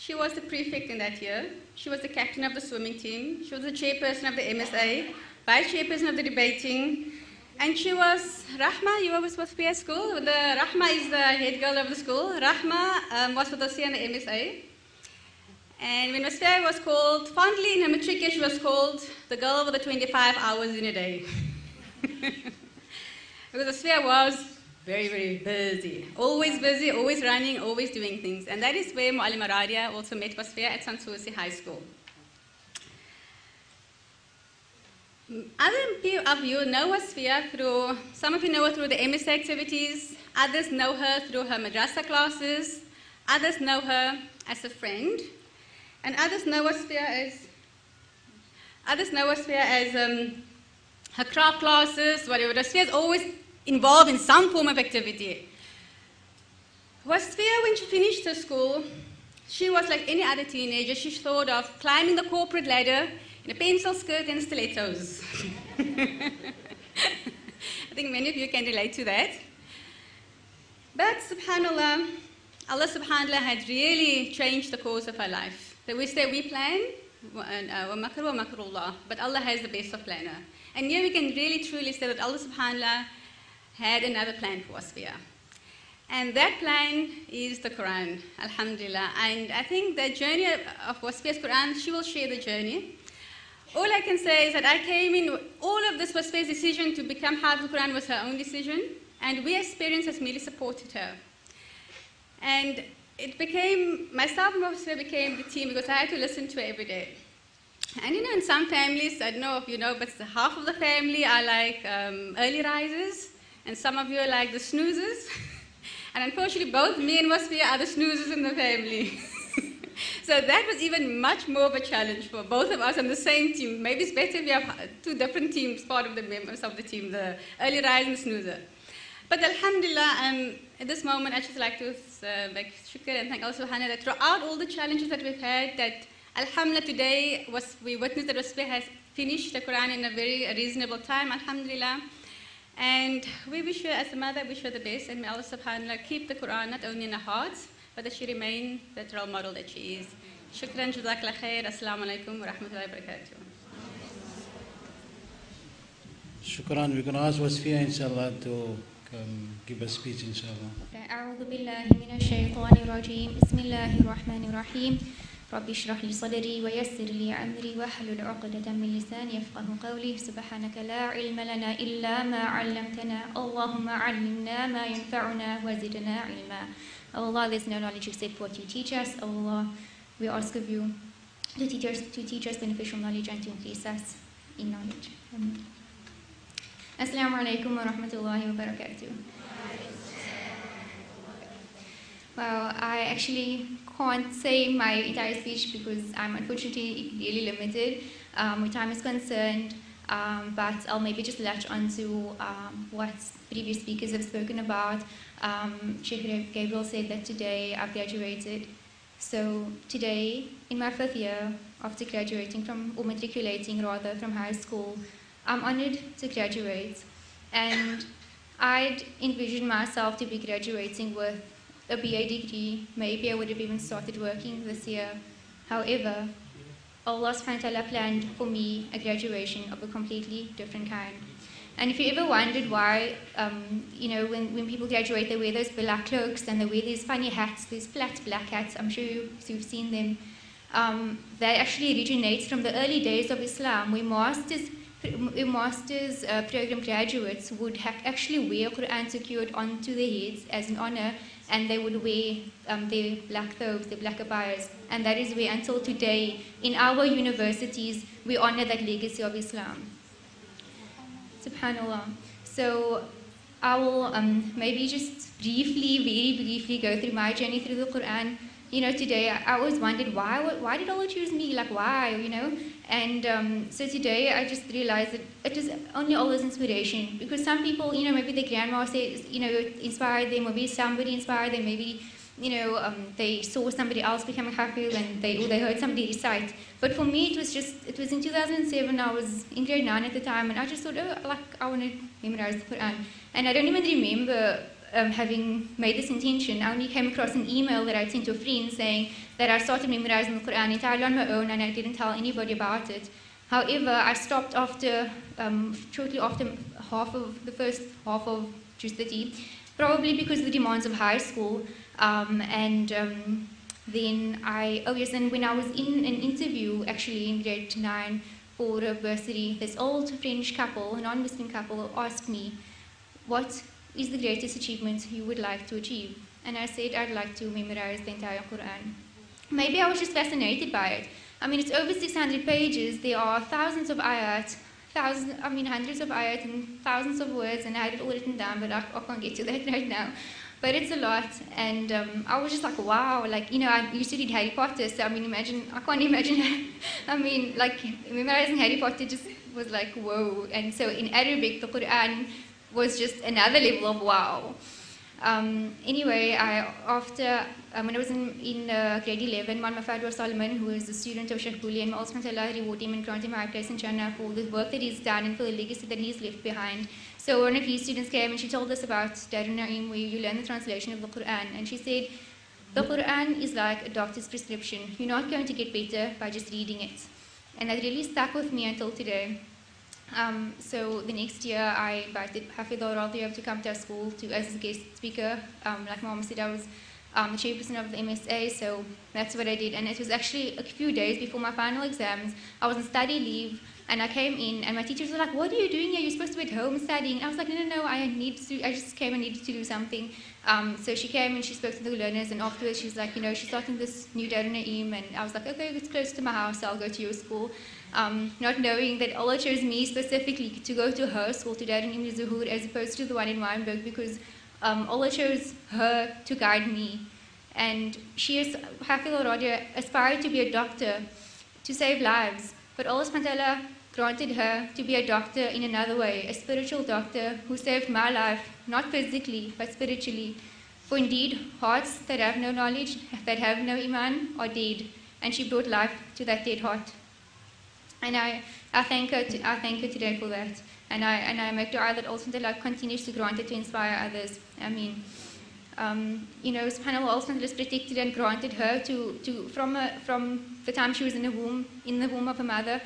she was the prefect in that year. She was the captain of the swimming team. She was the chairperson of the MSA, vice chairperson of the debating. And she was, Rahma, you were with Wasfia school. The, Rahma is the head girl of the school. Rahma um, was with us here in the MSA. And when Wasfia was called, fondly in her matric she was called the girl with the 25 hours in a day. because Wasfia was very, very busy. Always busy, always running, always doing things. And that is where Mu'allim Aradia also met Wasfia at Sans Souci High School. Other of you know Wasfia through, some of you know her through the MSA activities, others know her through her madrasa classes, others know her as a friend, and others know Wasfia as, others know Wasfia as um, her craft classes, whatever. Wasfia is always involved in some form of activity. Wasfia, when she finished her school, she was like any other teenager. She thought of climbing the corporate ladder in a pencil skirt and stilettos. I think many of you can relate to that. But subhanAllah, Allah subhanAllah had really changed the course of her life. So we say we plan, uh, makirwa makrullah, but Allah has the best of planner. And here we can really truly say that Allah subhanAllah had another plan for Wasfia. And that plan is the Quran, Alhamdulillah. And I think the journey of Wasfia's Quran, she will share the journey. All I can say is that I came in, all of this decision to become Hafiz Quran was her own decision, and we as parents has merely supported her. And it became, myself and Wasfia became the team because I had to listen to her every day. And you know, in some families, I don't know if you know, but half of the family are like um, early risers, and some of you are like the snoozers. and unfortunately, both me and Wasfia are the snoozers in the family. so that was even much more of a challenge for both of us on the same team. Maybe it's better if we have two different teams, part of the members of the team, the early rise and the snoozer. But Alhamdulillah, um, at this moment, I just like to uh, make shukr and thank also subhanahu that throughout all the challenges that we've had, that Alhamdulillah today was, we witnessed that Wasfia has finished the Quran in a very reasonable time, Alhamdulillah. And we wish her, as a mother, wish her the best, and may Allah subhanahu wa ta'ala keep the Quran not only in her hearts, but that she remain the role model that she is. Shukran, jazakallah khair, assalamu alaikum wa rahmatullahi wa barakatuh. Shukran. We're going to ask Wasfia, inshallah, to um, give a speech, inshallah. أعوذ بالله من الشيطان الرجيم بسم الله الرحمن الرحيم رب اشرح لي صدري ويسر لي أمري واحلل عقدة من لساني يفقه قولي سبحانك لا علم لنا إلا ما علمتنا اللهم علمنا ما ينفعنا وزدنا علما Oh Allah, there's no knowledge except what you teach us. Oh Allah, we ask of you to teach us, to teach us beneficial knowledge and to increase us in knowledge. Assalamu alaikum wa rahmatullahi wa barakatuh. Well, I actually can't say my entire speech because I'm unfortunately really limited um, where time is concerned. Um, but I'll maybe just latch onto um, what previous speakers have spoken about. Um, Sheikh Gabriel said that today I've graduated. So today, in my fifth year, after graduating from, or matriculating rather, from high school, I'm honored to graduate. And I'd envisioned myself to be graduating with a BA degree. Maybe I would have even started working this year. However, Allah subhanahu planned for me a graduation of a completely different kind. And if you ever wondered why, um, you know, when, when people graduate, they wear those black cloaks and they wear these funny hats, these flat black hats, I'm sure you've seen them. Um, that actually originates from the early days of Islam, where masters, where masters uh, program graduates would actually wear Quran secured onto their heads as an honor and they would wear um, their black thobes, their black abayas. And that is where, until today, in our universities, we honor that legacy of Islam. Subhanallah. So I will um, maybe just briefly, very briefly go through my journey through the Quran. You know, today I, I always wondered why, why did Allah choose me? Like, why, you know? And um, so today I just realized that it was only Allah's inspiration. Because some people, you know, maybe their grandma says, you know, inspired them, maybe somebody inspired them, maybe, you know, um, they saw somebody else become a hafiz and they, or they heard somebody recite. But for me, it was just, it was in 2007, I was in grade 9 at the time, and I just thought, oh, like, I want to memorize the Quran. And I don't even remember um, having made this intention, I only came across an email that I sent to a friend saying that I started memorizing the Quran entirely on my own and I didn't tell anybody about it. However, I stopped after, um, shortly after half of the first half of Juz 30, probably because of the demands of high school. Um, and um, then I, oh yes, and when I was in an interview actually in grade 9 for a bursary, this old French couple, a non-Muslim couple, asked me, what is the greatest achievement you would like to achieve? And I said I'd like to memorize the entire Quran. Maybe I was just fascinated by it. I mean, it's over 600 pages. There are thousands of ayat, thousands, I mean, hundreds of ayat and thousands of words, and I had it all written down, but I, I can't get to that right now. But it's a lot, and um, I was just like, wow, like, you know, I used to read Harry Potter, so I mean, imagine, I can't imagine, I mean, like, memorizing Harry Potter just was like, whoa. And so in Arabic, the Quran was just another level of wow. Um, anyway, I, after, um, when I was in, in uh, grade 11, Muhammad Fadwa Solomon, who is a student of Sheikh Buli, and Allah SWT reward him and grant him high place in Jannah for the work that he's done and for the legacy that he's left behind. So one of his students came and she told us about Darul Naim, where you learn the translation of the Quran. And she said, the Quran is like a doctor's prescription. You're not going to get better by just reading it. And that really stuck with me until today. Um, so the next year, I invited Hafidh Radiyab to come to our school to, as a guest speaker. Um, like Mom said, I was um, the chairperson of the MSA, so that's what I did. And it was actually a few days before my final exams. I was on study leave, and I came in, and my teachers were like, "What are you doing here? You're supposed to be at home studying." And I was like, "No, no, no. I need to. I just came and needed to do something." Um, so she came and she spoke to the learners, and afterwards she was like, "You know, she's starting this new Darul Naim," and I was like, "Okay, it's close to my house. So I'll go to your school." Um, not knowing that Allah chose me specifically to go to her school, to Darul Naim Zuhur, as opposed to the one in Wynberg, because um, Allah chose her to guide me. And she is, Hafil Radia, aspired to be a doctor, to save lives. But Allah subhanahu granted her to be a doctor in another way, a spiritual doctor who saved my life, not physically, but spiritually. For indeed, hearts that have no knowledge, that have no iman, are dead. And she brought life to that dead heart. And I, I, thank her to, I thank her today for that. And I, and I make dua that also Allah continues to grant it to inspire others. I mean, um, you know, subhanAllah also has protected and granted her to, to from, a, from the time she was in the womb, in the womb of her mother,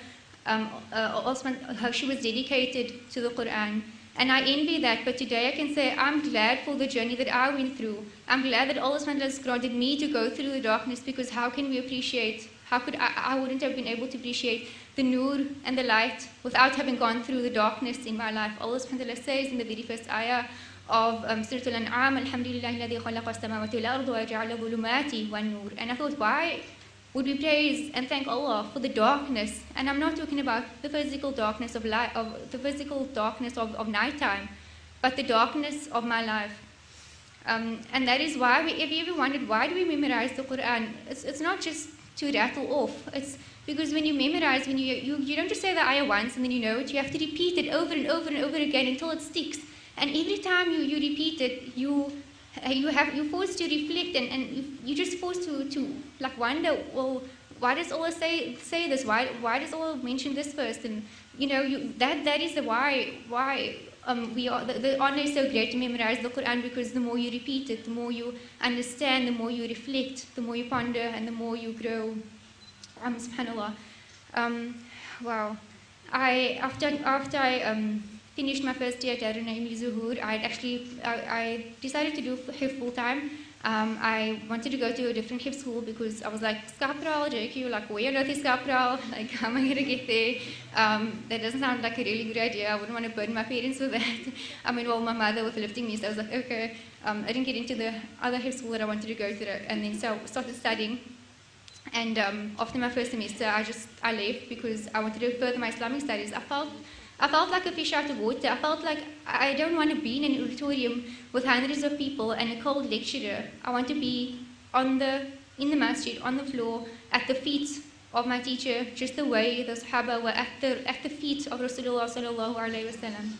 um, uh, also how she was dedicated to the Quran. And I envy that, but today I can say I'm glad for the journey that I went through. I'm glad that Allah has granted me to go through the darkness because how can we appreciate, how could I, I wouldn't have been able to appreciate the nur and the light without having gone through the darkness in my life. Allah subhanahu says in the very first ayah of um, Surah Al-An'am, Alhamdulillah alladhi khalaqa as-samawati wal-ardu. And I thought, why would we praise and thank Allah for the darkness? And I'm not talking about the physical darkness of light, of the physical darkness of, of nighttime, but the darkness of my life. Um, and that is why we, if you ever wondered, why do we memorize the Quran? It's, it's not just to rattle off. It's because when you memorize, when you, you, you don't just say the ayah once and then you know it, you have to repeat it over and over and over again until it sticks. And every time you, you repeat it, you uh, you have you're forced to reflect and, and you're just forced to, to like wonder, well, why does Allah say say this? Why why does Allah mention this first? And you know, you, that that is the why why um, we are the, the honor is so great to memorize the Quran because the more you repeat it, the more you understand, the more you reflect, the more you ponder, and the more you grow. Um, Subhanallah. Um, wow. I after after I um, finished my first year at Darul Naim Zuhur, I actually I, I, decided to do Hifz full time. Um, I wanted to go to a different Hifz school because I was like, Schaapkraal, JQ, like, where on earth is Schaapkraal? Like, how am I going to get there? Um, that doesn't sound like a really good idea. I wouldn't want to burden my parents with that. I mean, well, my mother was lifting me, so I was like, okay. Um, I didn't get into the other Hifz school that I wanted to go to, and then so I started studying. And um, after my first semester, I just I left because I wanted to further my Islamic studies. I felt I felt like a fish out of water. I felt like I don't want to be in an auditorium with hundreds of people and a cold lecturer. I want to be on the in the masjid, on the floor, at the feet of my teacher, just the way the Sahaba were at the at the feet of Rasulullah sallallahu alaihi wasallam.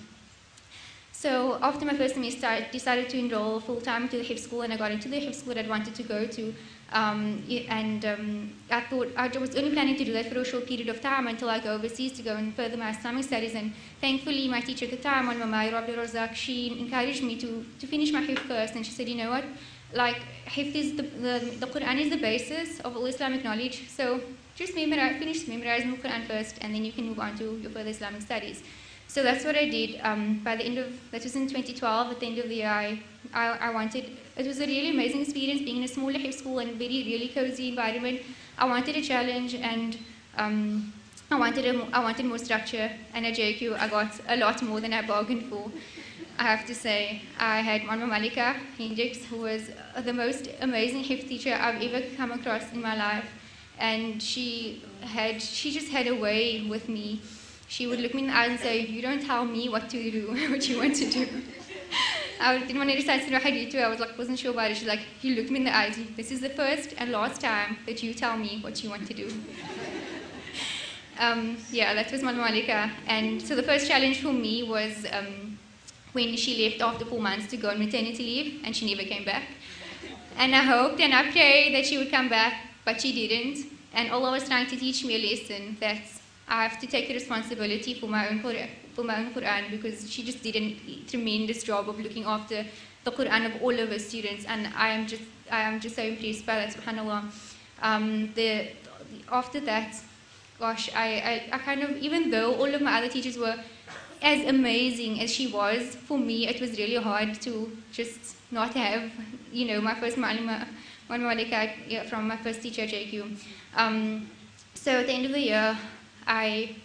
So after my first semester, I decided to enroll full time to the Hifz school, and I got into the Hifz school that I wanted to go to. Um, and um, I thought I was only planning to do that for a short period of time until I go overseas to go and further my Islamic studies. And thankfully, my teacher at the time, Mama Mayra Abdul Razak, she encouraged me to, to finish my Hifz first. And she said, you know what, like Hifz is the, the, the Quran is the basis of all Islamic knowledge. So just memorize, finish memorizing the Quran first, and then you can move on to your further Islamic studies. So that's what I did. Um, by the end of that was in 2012. At the end of the year, I, I, I wanted. It was a really amazing experience being in a smaller high school and very really cozy environment. I wanted a challenge and um, I wanted a, I wanted more structure. And at JQ, I got a lot more than I bargained for. I have to say, I had Mama Malika Hendricks, who was the most amazing Hifz teacher I've ever come across in my life. And she had, she just had a way with me. She would look me in the eye and say, you don't tell me what to do, what you want to do. I didn't want to recite Surah Hadid I was like, wasn't sure about it. She's like, you looked me in the eyes. This is the first and last time that you tell me what you want to do. um, yeah, that was Mama Malika. And so the first challenge for me was um, when she left after four months to go on maternity leave, and she never came back. And I hoped and I prayed that she would come back, but she didn't. And Allah was trying to teach me a lesson that I have to take the responsibility for my own Quran, for my own Quran because she just did a tremendous job of looking after the Quran of all of her students, and I am just I am just so impressed by that. Subhanallah. Um, the, after that, gosh, I, I, I kind of even though all of my other teachers were as amazing as she was, for me it was really hard to just not have, you know, my first malika from my first teacher JQ. Um, so at the end of the year, I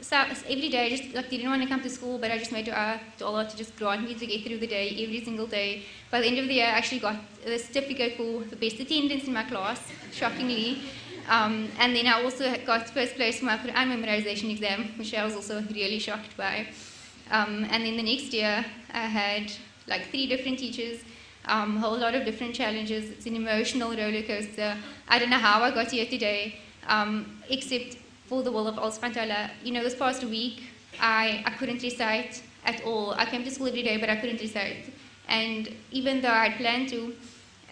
so every day I just like didn't want to come to school, but I just made dua to to just grant me to get through the day every single day. By the end of the year, I actually got the certificate for the best attendance in my class, shockingly. Um, and then I also got first place for my Quran memorization exam, which I was also really shocked by. Um, and then the next year, I had like three different teachers, um, a whole lot of different challenges. It's an emotional roller coaster. I don't know how I got here today, um, except for the will of Allah subhanahu wa ta'ala. You know, this past week, I, I couldn't recite at all. I came to school every day, but I couldn't recite. And even though I had planned to,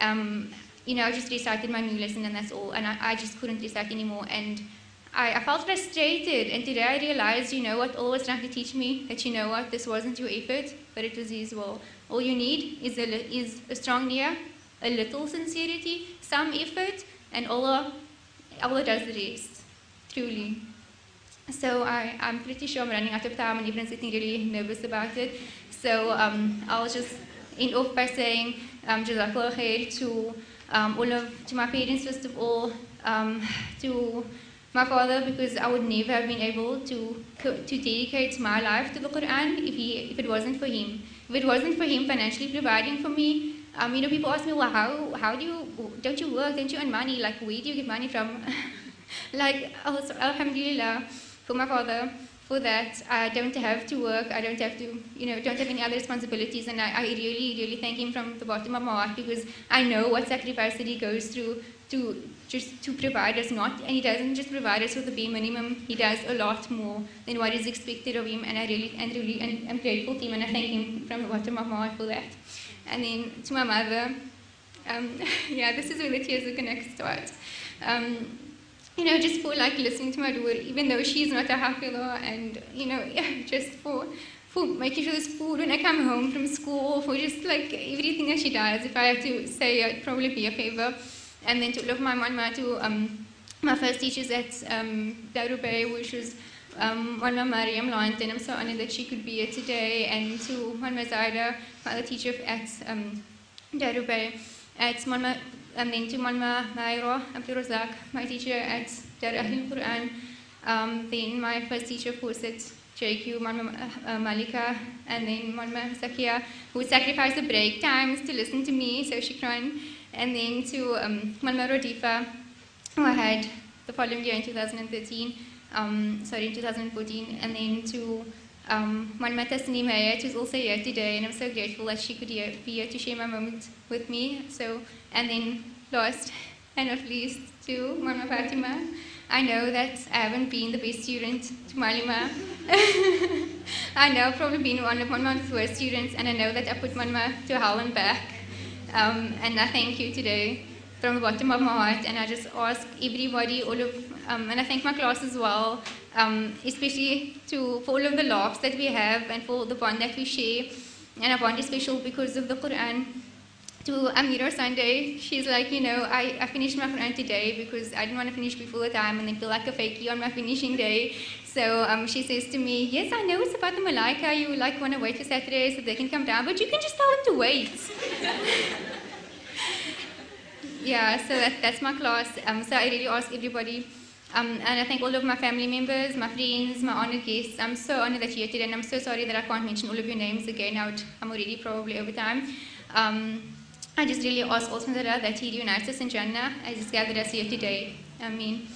um, you know, I just recited my new lesson and that's all. And I, I just couldn't recite anymore. And I, I felt frustrated. And today I realized, you know what, Allah was trying to teach me that, you know what, this wasn't your effort, but it was His will. All you need is a, is a strong niyyah, a little sincerity, some effort, and Allah, Allah does the rest, truly. So I, I'm pretty sure I'm running out of time and everyone's getting really nervous about it. So um, I'll just end off by saying um, to um, all of, to my parents first of all, um, to my father because I would never have been able to to dedicate my life to the Quran if he if it wasn't for him. If it wasn't for him financially providing for me, um, you know, people ask me, well, how how do you don't you work? Don't you earn money? Like, where do you get money from? like, also, Alhamdulillah, for my father, for that, I don't have to work. I don't have to, you know, don't have any other responsibilities, and I, I really, really thank him from the bottom of my heart because I know what sacrifice that he goes through to just to provide us not and he doesn't just provide us with the bare minimum he does a lot more than what is expected of him and I really and really and I'm grateful to him and I thank him from the bottom of my heart for that and then to my mother um, yeah this is where the tears are gonna start um, you know just for like listening to my daughter even though she's not a hafidah and you know yeah, just for for making sure there's food when I come home from school for just like everything that she does if I have to say it'd probably be a favor. And then to all of my to um, my first teachers at um, Daru Bay, which was um, Mama Mariam Lawrence, and I'm so honored that she could be here today, and to Mama Zaida, my other teacher at um, Daru Bay, at Mama, and then to Mama Naira Abdul Razak, my teacher at Dar Ahlul Quran, um, then my first teacher, course, at JQ, Mama uh, Malika, and then Mama Sakia, who sacrificed the break times to listen to me, so shukran and then to um, Malma Rodifa, who I had the following year in 2013, um, sorry, in 2014, and then to um, Malma Tasneem Hayat, who's also here today, and I'm so grateful that she could be here to share my moment with me. So, and then last and not least to Malma Fatima, I know that I haven't been the best student to Malima. I know I've probably been one of, my worst students, and I know that I put Malima to hell and back. Um, and I thank you today from the bottom of my heart, and I just ask everybody, all of, um, and I thank my class as well, um, especially to, of the laughs that we have and for the bond that we share. And our bond is special because of the Quran to Amira Sunday, she's like, you know, I, I finished my Quran today because I didn't want to finish before the time and then feel like a fakey on my finishing day. So um, she says to me, yes, I know it's about the Malaika. You like want to wait for Saturday so they can come down, but you can just tell them to wait. yeah, so that, that's my class. Um, so I really ask everybody, um, and I thank all of my family members, my friends, my honored guests. I'm so honored that you're here today, and I'm so sorry that I can't mention all of your names again. I I'm already probably over time. Um, I just really ask Allah that He unites us in Jannah as He's gathered us here today. I mean,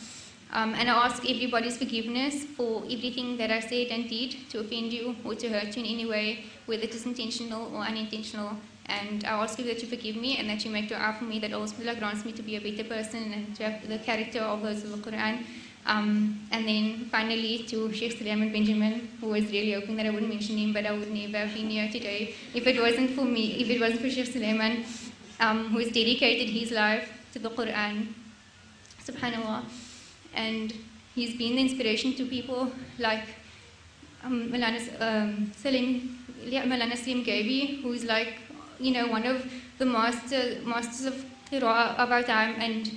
um, and I ask everybody's forgiveness for everything that I said and did to offend you or to hurt you in any way, whether it is intentional or unintentional. And I ask you that you forgive me and that you make dua for me that Allah grants me to be a better person and to have the character of those of the Quran. Um, and then finally to Sheikh Sulaiman Benjamin, who was really hoping that I wouldn't mention him, but I would never have been here today if it wasn't for me, if it wasn't for Sheikh Sulaiman um, who has dedicated his life to the Quran, subhanAllah. And he's been the inspiration to people like um, Malana, um, Salim, Malana Salim Gabi, who's like, you know, one of the master, masters of Qira of our time, and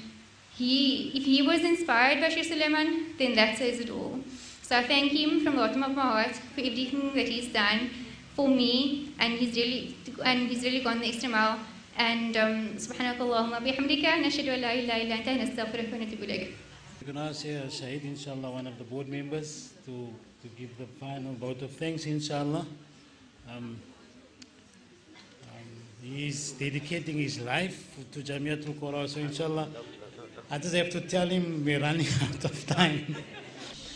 he, if he was inspired by Sheikh Sulaiman, then that says it all. So I thank him from the bottom of my heart for everything that he's done for me, and he's really, and he's really gone the extra mile. And um, سبحانك اللهم وبحمدك نشهد أن لا إله إلا We're gonna Recognize uh, Saeed, inshallah, one of the board members, to, to give the final vote of thanks, inshallah. Um, he's dedicating his life to Jamiatul Qura, so inshallah, I just have to tell him we're running out of time.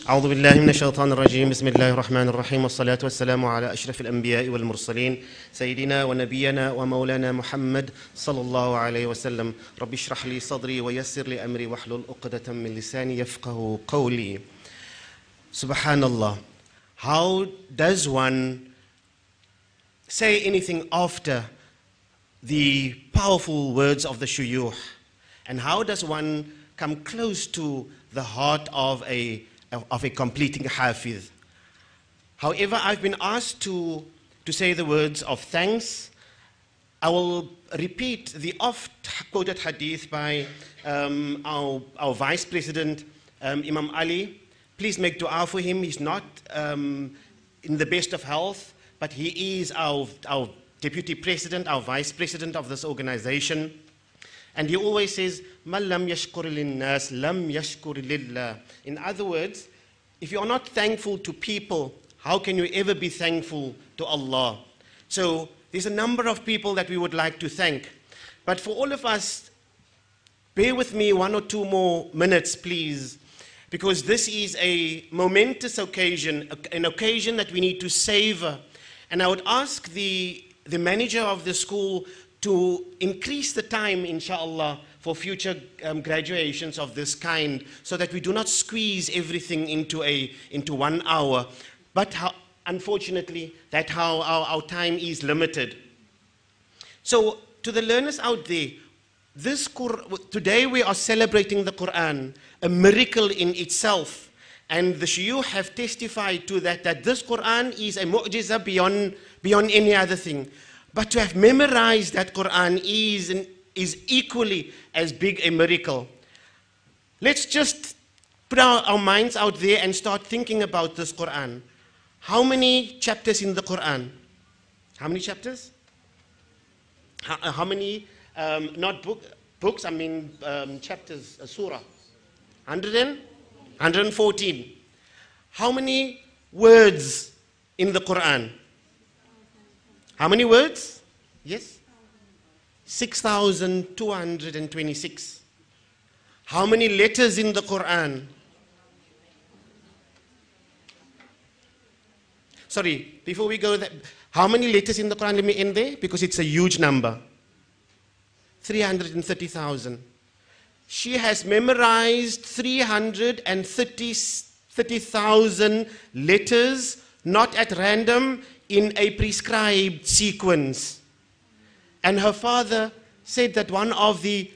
أعوذ بالله من الشيطان الرجيم بسم الله الرحمن الرحيم والصلاة والسلام على أشرف الأنبياء والمرسلين سيدنا ونبينا ومولانا محمد صلى الله عليه وسلم رب اشرح لي صدري ويسر لي أمري واحلل عقدة من لساني يفقه قولي سبحان الله How does one say anything after the powerful words of the shuyukh? And how does one come close to the heart of a of a completing hafiz. However, I've been asked to, to say the words of thanks. I will repeat the oft quoted hadith by um, our, our Vice President, um, Imam Ali. Please make dua for him. He's not um, in the best of health, but he is our, our Deputy President, our Vice President of this organization. And he always says, Man lam yashkur nas lam lillah. In other words, if you're not thankful to people, how can you ever be thankful to Allah? So there's a number of people that we would like to thank. But for all of us, bear with me one or two more minutes, please, because this is a momentous occasion, an occasion that we need to savor. And I would ask the, the manager of the school to increase the time, inshallah, for future um, graduations of this kind so that we do not squeeze everything into, a, into one hour. But how, unfortunately, that's how our, our time is limited. So, to the learners out there, this today we are celebrating the Quran, a miracle in itself. And the Shuyukh have testified to that, that this Quran is a mu'jiza beyond, beyond any other thing. But to have memorized that Quran is, an, is equally as big a miracle. Let's just put our, our minds out there and start thinking about this Quran. How many chapters in the Quran? How many chapters? How, uh, how many, um, not book, books, I mean um, chapters, surah? 100 and? 114. How many words in the Quran? How many words? Yes? 6,226. How many letters in the Quran? Sorry, before we go there, how many letters in the Quran? Let me end there because it's a huge number. 330,000. she has memorized 330,000 letters, not at random, in a prescribed sequence. And her father said that one of the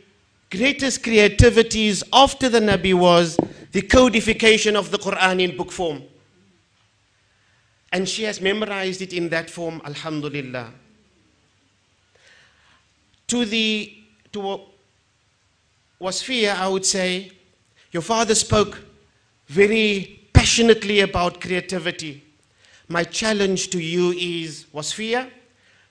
greatest creativities after the Nabi was the codification of the Quran in book form. And she has memorized it in that form, Alhamdulillah. To the to Wasfeeya, I would say, your father spoke very passionately about creativity. My challenge to you is, Wasfeeya,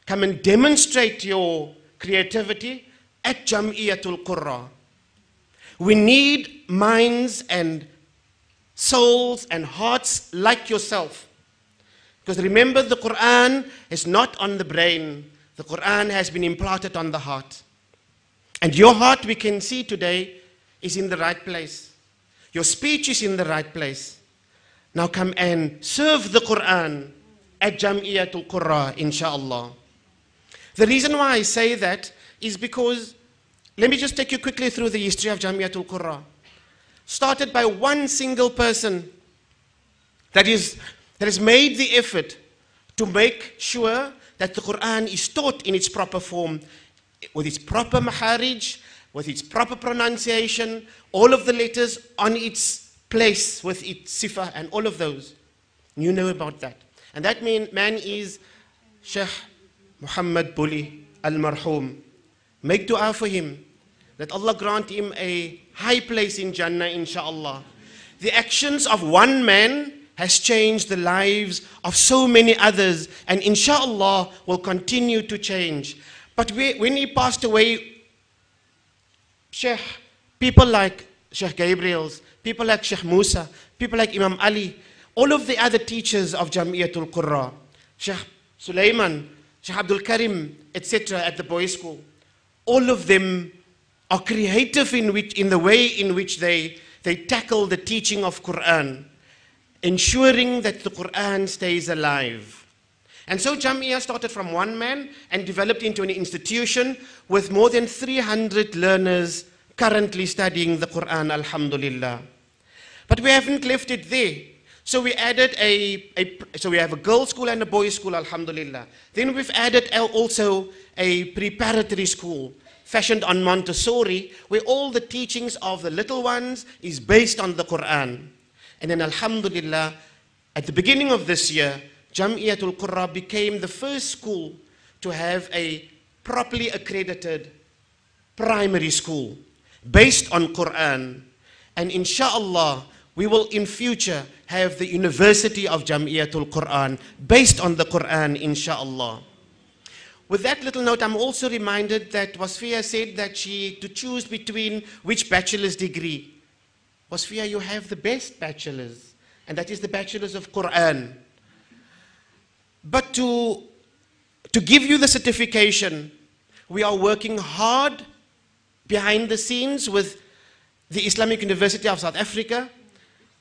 come and demonstrate your creativity at Jam'iyatul Qurra. We need minds and souls and hearts like yourself. Because remember, the Quran is not on the brain, the Quran has been implanted on the heart. And your heart, we can see today, is in the right place. Your speech is in the right place. Now come and serve the Quran at Jam'iyatul Qurra, inshallah. The reason why I say that is because, let me just take you quickly through the history of Jam'iyatul Qurra. Started by one single person that, is, that has made the effort to make sure that the Quran is taught in its proper form with its proper makharij, with its proper pronunciation, all of the letters on its place with its sifa and all of those. You know about that. And that mean, man is Sheikh Muhammad Buli al-Marhum. Make dua for him that Allah grant him a high place in Jannah, inshallah. The actions of one man has changed the lives of so many others and inshallah will continue to change. But we, when he passed away, Sheikh, people like Sheikh Gabriel's, people like Sheikh Musa, people like Imam Ali, all of the other teachers of Jamiatul Qurra, Sheikh Sulaiman, Sheikh Abdul Karim, etc., at the boys' school, all of them are creative in, which, in the way in which they, they tackle the teaching of Quran, ensuring that the Quran stays alive. And so Jamia started from one man and developed into an institution with more than 300 learners currently studying the Quran, Alhamdulillah. But we haven't left it there. So we added a, a, so we have a girls' school and a boys' school, Alhamdulillah. Then we've added also a preparatory school fashioned on Montessori, where all the teachings of the little ones is based on the Quran. And then Alhamdulillah, at the beginning of this year, Jam'iyatul Qurra became the first school to have a properly accredited primary school based on Quran. And inshallah, we will in future have the University of Jam'iyatul Quran based on the Quran, inshallah. With that little note, I'm also reminded that Wasfeeya said that she, to choose between which bachelor's degree. Wasfeeya, you have the best bachelor's, and that is the bachelor's of Quran. But to, to give you the certification, we are working hard behind the scenes with the Islamic University of South Africa,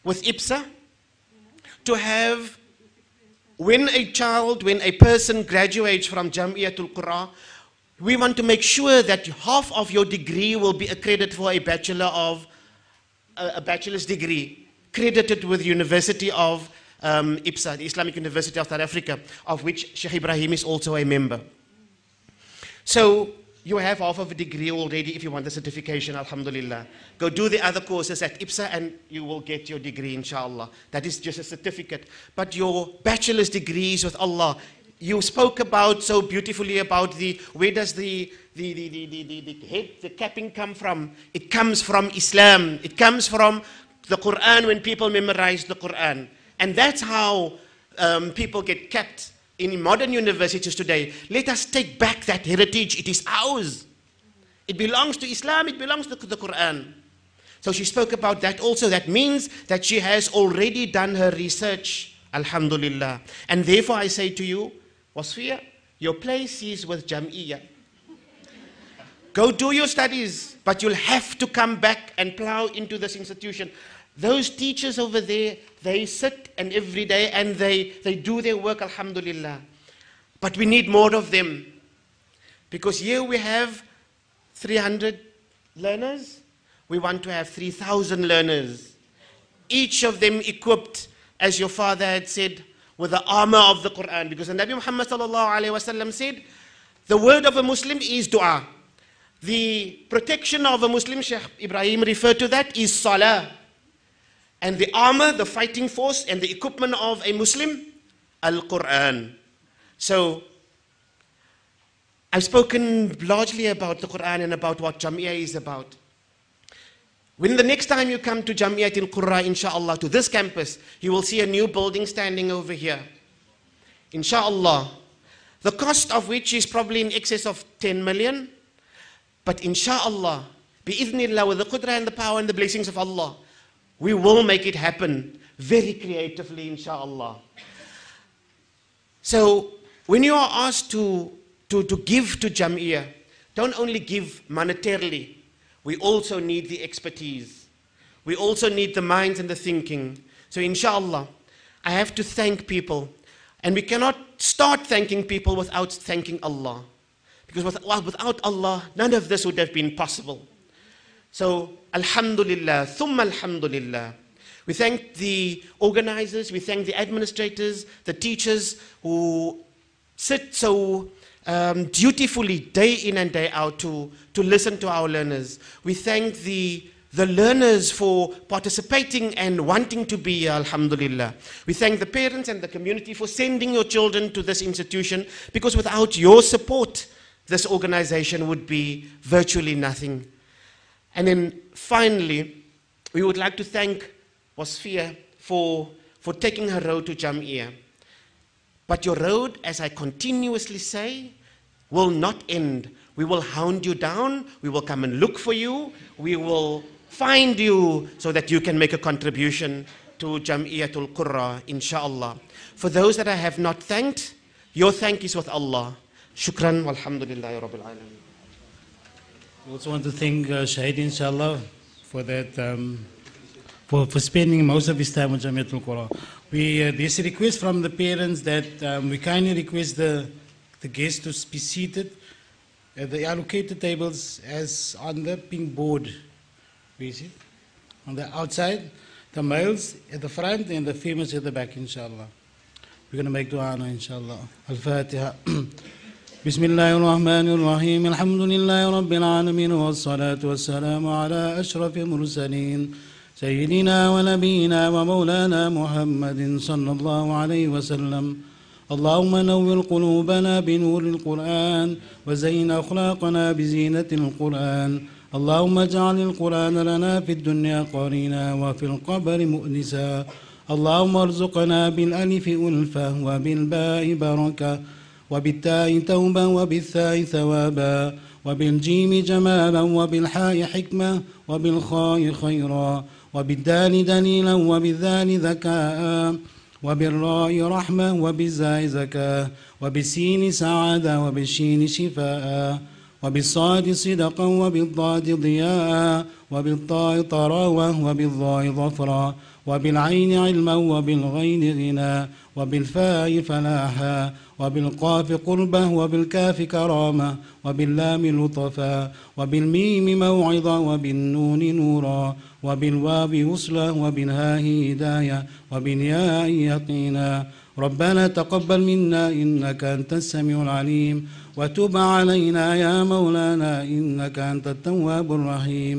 with IPSA, to have, when a child, when a person graduates from Jam'iyatul Qurra, we want to make sure that half of your degree will be accredited for a bachelor of a, bachelor's degree, credited with University of um, IPSA, the Islamic University of South Africa, of which Sheikh Ibrahim is also a member. So you have half of a degree already if you want the certification, alhamdulillah. Go do the other courses at IPSA and you will get your degree, inshallah. That is just a certificate. But your bachelor's degrees with Allah, you spoke about so beautifully about the, where does the, the, the, the, the, the, head, the capping come from? It comes from Islam. It comes from the Quran when people memorize the Quran. And that's how um, people get kept in modern universities today. Let us take back that heritage. It is ours. It belongs to Islam, it belongs to the Quran. So she spoke about that also. That means that she has already done her research. Alhamdulillah. And therefore I say to you, Wasfeeya, your place is with Jam'iyah. Go do your studies, but you'll have to come back and plow into this institution. Those teachers over there, they sit and every day and they, they do their work, alhamdulillah. But we need more of them. Because here we have 300 learners we want to have 3,000 learners, each of them equipped, as your father had said, with the armor of the Quran. Because the Nabi Muhammad said, the word of a Muslim is dua. The protection of a Muslim, Sheikh Ibrahim referred to that, is salah. And the armor, the fighting force, and the equipment of a Muslim, Al Quran. So, I've spoken largely about the Quran and about what Jamia is about. When the next time you come to Jamiat al Qurra, inshallah, to this campus, you will see a new building standing over here. Inshallah. The cost of which is probably in excess of 10 million. But inshallah, bi'idhnillah, with the qudra and the power and the blessings of Allah, we will make it happen very creatively, inshallah. So, when you are asked to, to, to give to Jamia, don't only give monetarily, we also need the expertise. We also need the minds and the thinking. So, inshallah, I have to thank people. And we cannot start thanking people without thanking Allah. Because without Allah, none of this would have been possible. So, Alhamdulillah, thumma Alhamdulillah. We thank the organizers, we thank the administrators, the teachers who sit so um, dutifully day in and day out to, to listen to our learners. We thank the, the learners for participating and wanting to be Alhamdulillah. We thank the parents and the community for sending your children to this institution because without your support, this organization would be virtually nothing. And then finally, we would like to thank Wasfeeya for, for taking her road to Jamia. But your road, as I continuously say, will not end. We will hound you down. We will come and look for you. We will find you so that you can make a contribution to Jam'iyatul Qurra, inshallah. For those that I have not thanked, your thank is with Allah. Shukran walhamdulillahi rabbil alameen. We also want to thank uh, Shahid, inshallah, for that, um, for, for spending most of his time with Jamiatul Quran. We, uh, there's a request from the parents that um, we kindly request the, the guests to be seated at the allocated tables as on the pink board. We see on the outside, the males at the front and the females at the back, inshallah. We're going to make dua now, inshallah. Al-Fatiha. بسم الله الرحمن الرحيم. الحمد لله رب العالمين والصلاة والسلام على أشرف المرسلين. سيدنا ونبينا ومولانا محمد صلى الله عليه وسلم. اللهم نور قلوبنا بنور القرآن وزين أخلاقنا بزينة القرآن. اللهم اجعل القرآن لنا في الدنيا قرينا وفي القبر مؤنسا. اللهم ارزقنا بالألف ألفة وبالباء بركة. وبالتاء توبة وبالثاء ثوابا وبالجيم جمالا وبالحاء حكمة وبالخاء خيرا وبالدال دليلا وبالذال ذكاء وبالراء رحمة وبالزاء زكاة وبالسين سعادة وبالشين شفاء وبالصاد صدقا وبالضاد ضياء وبالطاء طراوة وبالضاء ظفرا وبالعين علما وبالغين غنى وبالفاء فلاحا وبالقاف قربة وبالكاف كرامة وباللام لطفا وبالميم موعظة وبالنون نورا وبالواو وصلة وبالهاء هداية وبالياء يقينا. ربنا تقبل منا إنك أنت السميع العليم وتب علينا يا مولانا إنك أنت التواب الرحيم.